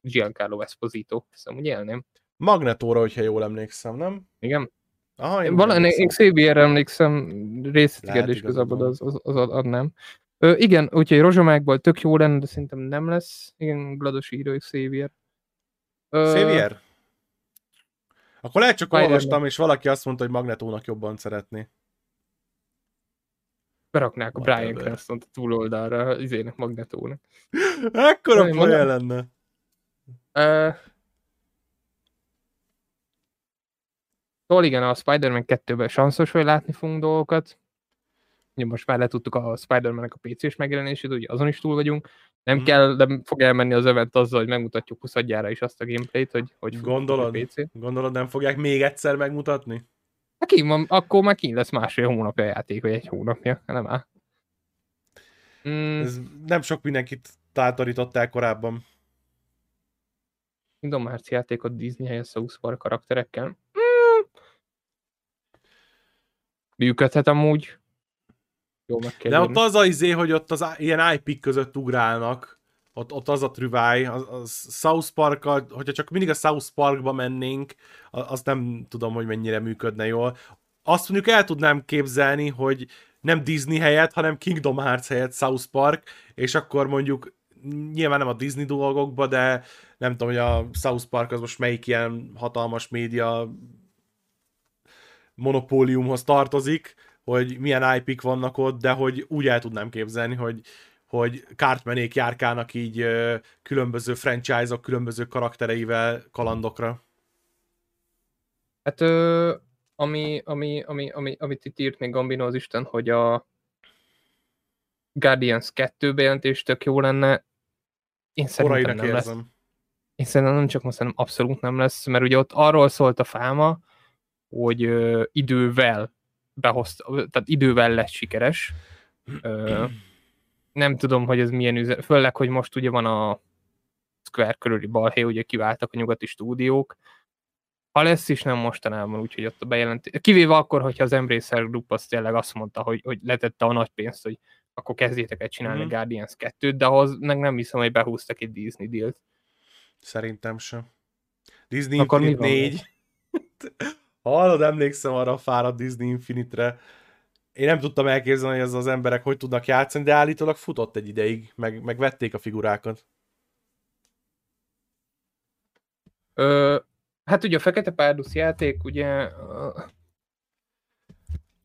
Giancarlo Esposito. Szóval úgy élném. Magnetóra, hogyha jól emlékszem, nem? Igen. Aha, én Val- úgy én. Xavierre emlékszem, igazából, igazad az, az, az ad- adnám. Ö, igen, úgyhogy rozsomákból tök jó lenne, de szerintem nem lesz. Igen, glados író Xavier. Ö, Xavier? Akkor lehet csak olvastam, és valaki azt mondta, hogy Magnetónak jobban szeretné. Beraknák a Brian. Cranston-t a túloldalra, izének Magnetónak. Ekkora mondom. lenne. Ö, Szóval igen, a Spider-Man 2-ben sanszos, hogy látni fogunk dolgokat. Ugye most már letudtuk a Spider-Man-nek a PC-s megjelenését, ugye azon is túl vagyunk. Nem Mhm. kell, de fog elmenni az event azzal, hogy megmutatjuk 20 is azt a gameplayt, hogy hogy Gondolod? a PC. Gondolod, nem fogják még egyszer megmutatni? Hát kín van, akkor már kín lesz másfél hónapja a játék, vagy egy hónapja, nem áll. Mm, Ez nem sok mindenkit tátorították korábban. Kingdom Hearts játékot Disney helyett South Park karakterekkel. Mm. Működhet amúgy. Jó, meg kell De ott az a izé, hogy ott az ilyen IP között ugrálnak, ott, ott az a trüváj, az, az South park hogyha csak mindig a South Parkba mennénk, a- azt nem tudom, hogy mennyire működne jól. Azt mondjuk el tudnám képzelni, hogy nem Disney helyett, hanem Kingdom Hearts helyett South Park, és akkor mondjuk nyilván nem a Disney dolgokba, de nem tudom, hogy a South Park az most melyik ilyen hatalmas média monopóliumhoz tartozik, hogy milyen IP-k vannak ott, de hogy úgy el tudnám képzelni, hogy, hogy kártmenék járkálnak így különböző franchise-ok, különböző karaktereivel kalandokra. Hát ö, ami, ami, ami, ami, amit itt írt még Gambino az Isten, hogy a Guardians 2 bejelentés tök jó lenne. Én szerintem nem lesz. Én szerintem nem csak most, hanem abszolút nem lesz, mert ugye ott arról szólt a fáma, hogy ö, idővel behozta, tehát idővel lett sikeres. Ö, nem tudom, hogy ez milyen üzen, főleg, hogy most ugye van a Square körüli balhé, ugye kiváltak a nyugati stúdiók. Ha lesz is, nem mostanában, úgyhogy ott a bejelentés. Kivéve akkor, hogyha az Embracer Group az tényleg azt mondta, hogy, hogy letette a nagy pénzt, hogy akkor kezdjétek el csinálni mm-hmm. Guardians 2-t, de ahhoz meg nem hiszem, hogy behúztak egy Disney dealt. Szerintem sem. Disney Akkor Infinite van 4. Hallod, emlékszem arra a fáradt Disney Infinite-re. Én nem tudtam elképzelni, hogy ez az emberek hogy tudnak játszani, de állítólag futott egy ideig, meg, meg vették a figurákat. Ö, hát ugye a Fekete Párduc játék, ugye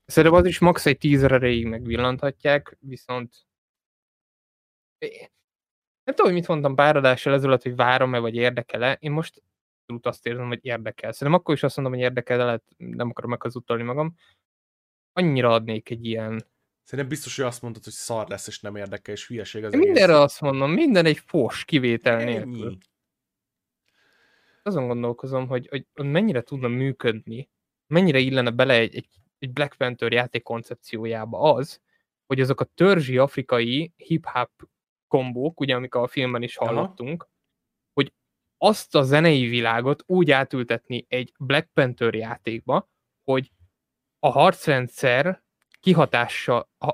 szerintem az is max. egy tízer erejéig megvillanthatják, viszont nem tudom, hogy mit mondtam pár adással ezelőtt, hogy várom-e, vagy érdekel-e. Én most azt érzem, hogy érdekel. Szerintem akkor is azt mondom, hogy érdekel, de lehet nem akarom meghazudtolni magam. Annyira adnék egy ilyen... Szerintem biztos, hogy azt mondod, hogy szar lesz, és nem érdekel, és hülyeség az Én mindenre azt mondom, minden egy fos kivétel nélkül. Ennyi. azon gondolkozom, hogy, hogy mennyire tudna működni, mennyire illene bele egy, egy, egy Black Panther játék koncepciójába az, hogy azok a törzsi afrikai hip-hop kombók, ugye amik a filmben is Aha. hallottunk, hogy azt a zenei világot úgy átültetni egy Black Panther játékba, hogy a harcrendszer kihatással, a,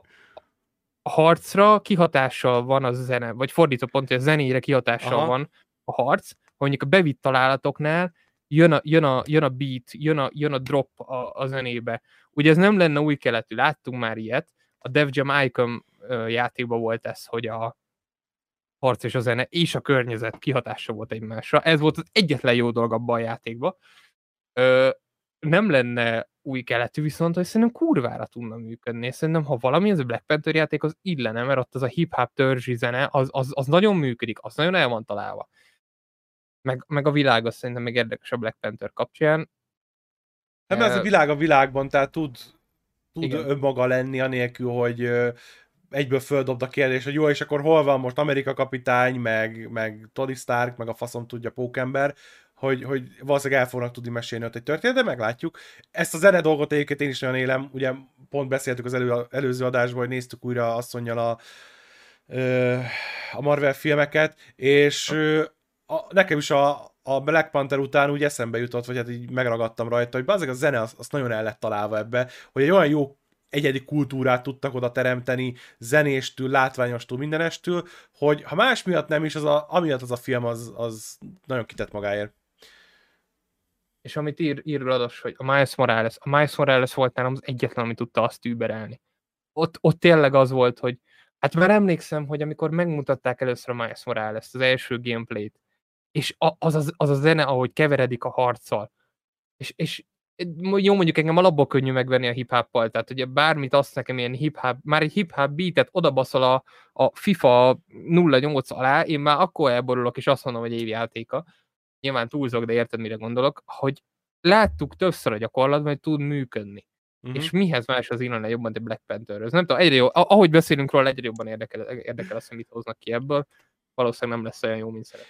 a harcra kihatással van a zene, vagy fordítva pont, hogy a zenére kihatással Aha. van a harc, mondjuk a bevitt találatoknál jön a, jön a, jön a beat, jön a, jön a drop a, a zenébe. Ugye ez nem lenne új keletű, láttunk már ilyet, a Def Jam Icon játékban volt ez, hogy a harc és a zene és a környezet kihatása volt egymásra. Ez volt az egyetlen jó dolog abban a játékban. Ö, nem lenne új keletű, viszont hogy szerintem kurvára tudna működni. És Szerintem, ha valami, az a Black Panther játék, az illene, mert ott az a hip-hop törzsi zene, az, az, az nagyon működik, az nagyon el van találva. Meg, meg a világ az szerintem még érdekes a Black Panther kapcsán. Hát mert ez a világ a világban, tehát tud, tud Igen. önmaga lenni, anélkül, hogy egyből földobd a kérdés, hogy jó, és akkor hol van most Amerika kapitány, meg, meg Tony Stark, meg a faszom tudja pókember, hogy, hogy valószínűleg el fognak tudni mesélni ott egy történetet, de meglátjuk. Ezt a zene dolgot egyébként én is nagyon élem, ugye pont beszéltük az elő, előző adásban, hogy néztük újra asszonyjal a, a Marvel filmeket, és a, nekem is a, a Black Panther után úgy eszembe jutott, vagy hát így megragadtam rajta, hogy azért a zene az, az nagyon el lett találva ebbe, hogy egy olyan jó egyedi kultúrát tudtak oda teremteni, zenéstől, látványostól, mindenestől, hogy ha más miatt nem is, az a, amiatt az a film az, az nagyon kitett magáért. És amit ír, ír Rados, hogy a Miles Morales, a Miles Morales volt nálam az egyetlen, ami tudta azt überelni. Ott, ott tényleg az volt, hogy hát már emlékszem, hogy amikor megmutatták először a Miles Morales, az első gameplayt, és az, az, az a zene, ahogy keveredik a harccal, és, és jó, mondjuk engem alapból könnyű megvenni a hip hoppal tehát ugye bármit azt nekem ilyen hip-hop, már egy hip-hop beatet odabaszol a, a FIFA 08 alá, én már akkor elborulok, és azt mondom, hogy évjátéka. Nyilván túlzok, de érted, mire gondolok, hogy láttuk többször a gyakorlatban, hogy tud működni. Uh-huh. És mihez más az illene jobban, de Black Pantherhöz? Nem tudom, egyre jó, ahogy beszélünk róla, egyre jobban érdekel, érdekel azt, hogy mit hoznak ki ebből. Valószínűleg nem lesz olyan jó, mint szeret.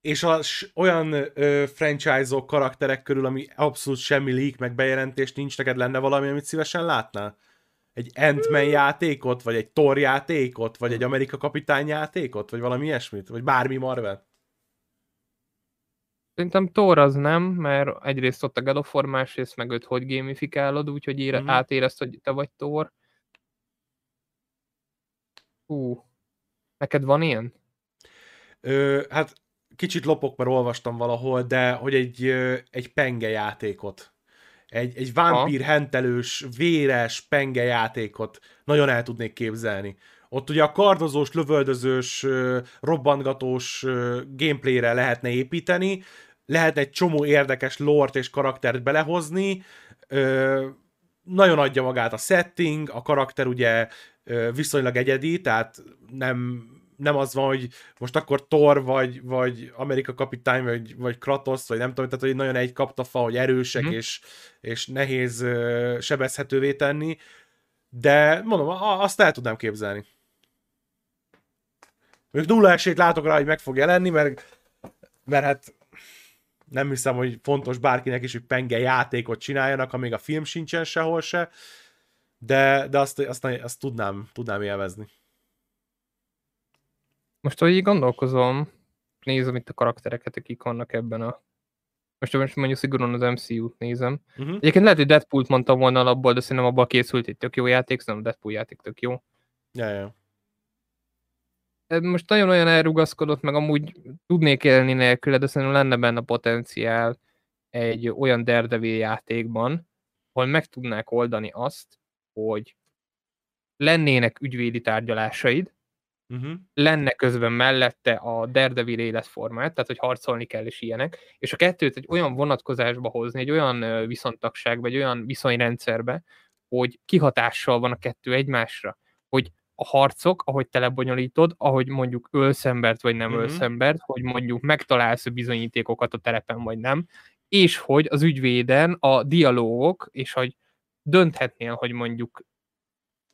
és a s- olyan ö, franchise-ok, karakterek körül, ami abszolút semmi leak, meg bejelentés nincs, neked lenne valami, amit szívesen látnál? Egy Ant-Man játékot, vagy egy Thor játékot, vagy egy Amerika Kapitány játékot, vagy valami ilyesmit, vagy bármi Marvel? Szerintem Thor az nem, mert egyrészt ott a God of War, másrészt meg őt hogy gamifikálod, úgyhogy ére, Mhm. uh-huh. átérezt, hogy te vagy Thor. Hú, neked van ilyen? Ö, hát kicsit lopok, mert olvastam valahol, de hogy egy, egy penge játékot, egy, egy vámpír hentelős, véres penge játékot nagyon el tudnék képzelni. Ott ugye a kardozós, lövöldözős, robbantgatós gameplayre lehetne építeni, lehetne egy csomó érdekes lort és karaktert belehozni, nagyon adja magát a setting, a karakter ugye viszonylag egyedi, tehát nem, nem az van, hogy most akkor Thor, vagy, vagy Amerika kapitány, vagy, vagy Kratos, vagy nem tudom, tehát hogy nagyon egy kaptafa, hogy erősek, Mhm. és, és nehéz sebezhetővé tenni, de mondom, azt el tudnám képzelni. Még nulla esélyt látok rá, hogy meg fog jelenni, mert, mert hát nem hiszem, hogy fontos bárkinek is, hogy penge játékot csináljanak, amíg a film sincsen sehol se, de, de azt, azt, azt tudnám, tudnám élvezni. Most, hogy így gondolkozom, nézem itt a karaktereket, akik vannak ebben a... Most, most mondjuk szigorúan az MCU-t nézem. Uh-huh. Egyébként lehet, hogy Deadpool-t mondtam volna alapból, de szerintem abban készült egy tök jó játék, szerintem a Deadpool játék tök jó. Ja, ja. Most nagyon olyan elrugaszkodott, meg amúgy tudnék élni nélküle, de szerintem lenne benne potenciál egy olyan Daredevil játékban, ahol meg tudnák oldani azt, hogy lennének ügyvédi tárgyalásaid, Uh-huh. lenne közben mellette a Daredevil életformát, tehát hogy harcolni kell és ilyenek, és a kettőt egy olyan vonatkozásba hozni, egy olyan viszontagságba, egy olyan viszonyrendszerbe, hogy kihatással van a kettő egymásra, hogy a harcok, ahogy te lebonyolítod, ahogy mondjuk ölsz embert, vagy nem Mhm. ölsz embert, hogy mondjuk megtalálsz bizonyítékokat a terepen, vagy nem, és hogy az ügyvéden a dialógok, és hogy dönthetnél, hogy mondjuk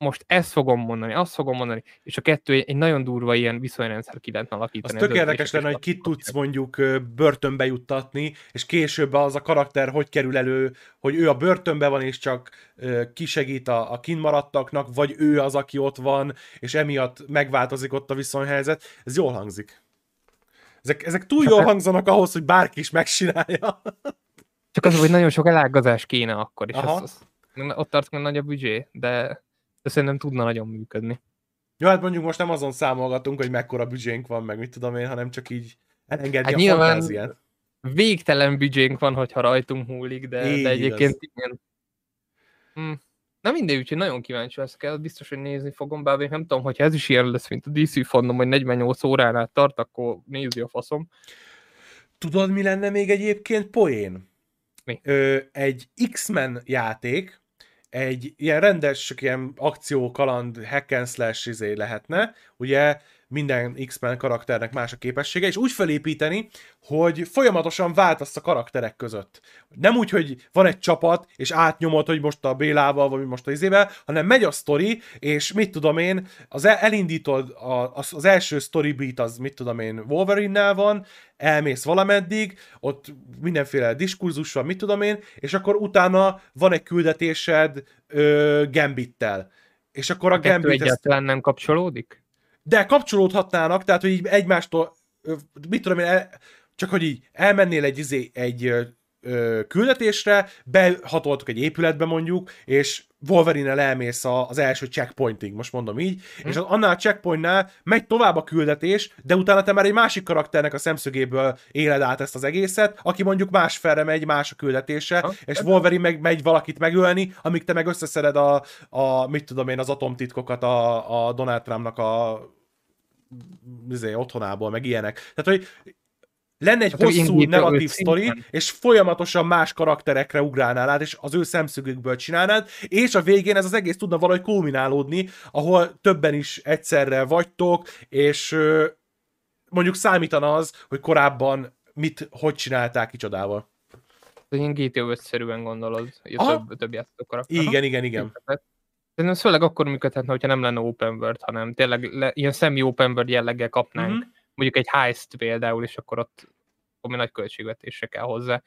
most ezt fogom mondani, azt fogom mondani, és a kettő egy, egy nagyon durva ilyen viszonyrendszer ki lehetne Az alakítani. a tök érdekes lenne, hogy kapcsolatok. tudsz mondjuk börtönbe juttatni, és később az a karakter hogy kerül elő, hogy ő a börtönbe van, és csak kisegít a, a kinmaradtaknak, vagy ő az, aki ott van, és emiatt megváltozik ott a viszonyhelyzet. Ez jól hangzik. Ezek, ezek túl jól hangzanak ahhoz, hogy bárki is megcsinálja. Csak az, hogy nagyon sok elágazás kéne akkor, és Aha. az, az, ott tartok, hogy nagy a büdzsé, de, de szerintem tudna nagyon működni. Jó, hát mondjuk most nem azon számolgatunk, hogy mekkora büdzsénk van, meg mit tudom én, hanem csak így elengedni Hát a nyilván- fantáziát. Végtelen büdzsénk van, hogyha rajtunk múlik, de, Így de egyébként igaz. igen. Hm. Na mindegy, úgyhogy nagyon kíváncsi leszek el, biztos, hogy nézni fogom, bár még nem tudom, hogyha ez is ilyen lesz, mint a DC fandom, hogy 48 óránál tart, akkor nézi a faszom. Tudod, mi lenne még egyébként poén? Mi? Ö, egy X-Men játék, egy ilyen rendes, ilyen akció, kaland, hack and slash izé lehetne, ugye minden X-Men karakternek más a képessége, és úgy felépíteni, hogy folyamatosan váltasz a karakterek között. Nem úgy, hogy van egy csapat, és átnyomod, hogy most a Bélával, vagy most a izével, hanem megy a sztori, és mit tudom én, az el, elindítod, a, az, az első story beat az, mit tudom én, Wolverine-nel van, elmész valameddig, ott mindenféle diskurzus van, mit tudom én, és akkor utána van egy küldetésed ö, Gambittel. És akkor a, A Gambit ezt egyáltalán nem kapcsolódik? De kapcsolódhatnának, tehát hogy így egymástól, mit tudom én, csak hogy így elmennél egy, izé, egy ö, küldetésre, behatoltok egy épületbe mondjuk, és Wolverine-el elmész az első checkpointig, most mondom így, hm. és annál a checkpointnál megy tovább a küldetés, de utána te már egy másik karakternek a szemszögéből éled át ezt az egészet, aki mondjuk más felre megy, más a küldetése, Ha, és Wolverine meg megy valakit megölni, amíg te meg összeszeded a, a mit tudom én, az atomtitkokat a, a Donald Trumpnak a izé, otthonából, meg ilyenek. Tehát, hogy lenne egy Hát, hosszú narratív sztori, és folyamatosan más karakterekre ugrálnál át, és az ő szemszögükből csinálnád, és a végén ez az egész tudna valahogy kulminálódni, ahol többen is egyszerre vagytok, és mondjuk számítana az, hogy korábban mit, hogy csinálták kicsodával. Ilyen GTA 5-szerűen gondolod, hogy Aha. több, több játékokra. Igen, igen, igen. Szerintem főleg akkor működhetne, hogyha nem lenne open world, hanem tényleg le, ilyen semi-open world jelleggel kapnánk. Mhm. Mm-hmm. Mondjuk egy heist például, és akkor ott ami nagy költségvetésre kell hozzá.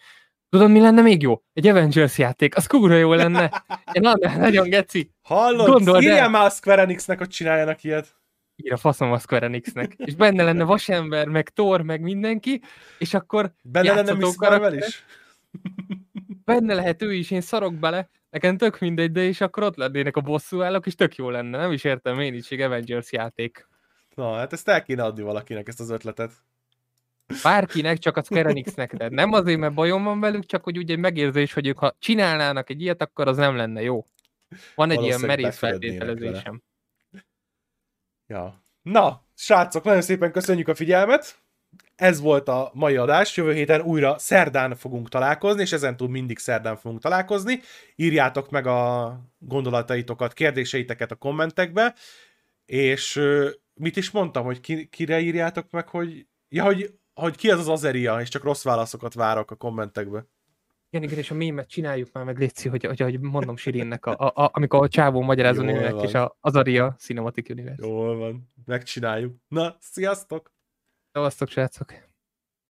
Tudod, mi lenne még jó? Egy Avengers játék, az kurva jó lenne. Én nagyon, nagyon geci. Hallod? Gondold Írjál már a Square Enixnek, hogy csináljanak ilyet. Ír a faszom a Square Enixnek. És benne lenne Vasember, meg Thor, meg mindenki, és akkor Benne lenne Miss Marvel is? benne lehet ő is, én szarok bele, nekem tök mindegy, de és akkor ott lennének a bosszúállók, és tök jó lenne, nem is értem én így, Avengers játék. Na, hát ezt el kéne adni valakinek, ezt az ötletet. Bárkinek, csak a Square Enixnek, nem azért, mert bajom van velük, csak hogy ugye egy megérzés, hogy ők ha csinálnának egy ilyet, akkor az nem lenne jó. Van egy ilyen merész feltételezésem. Ja. Na, srácok, nagyon szépen köszönjük a figyelmet. Ez volt a mai adás. Jövő héten újra szerdán fogunk találkozni, és ezentúl mindig szerdán fogunk találkozni. Írjátok meg a gondolataitokat, kérdéseiteket a kommentekbe, és mit is mondtam, hogy ki, kire írjátok meg, hogy, ja, hogy, hogy ki az az Azeria, és csak rossz válaszokat várok a kommentekbe. Igen, igen, és a mémet csináljuk már meg, Léci, hogy, hogy, hogy mondom Sirinnek, a, a, a, amikor a csávó nőnek, van. és a Azaria Cinematic Universe. Jól van, megcsináljuk. Na, sziasztok! Szevasztok, srácok!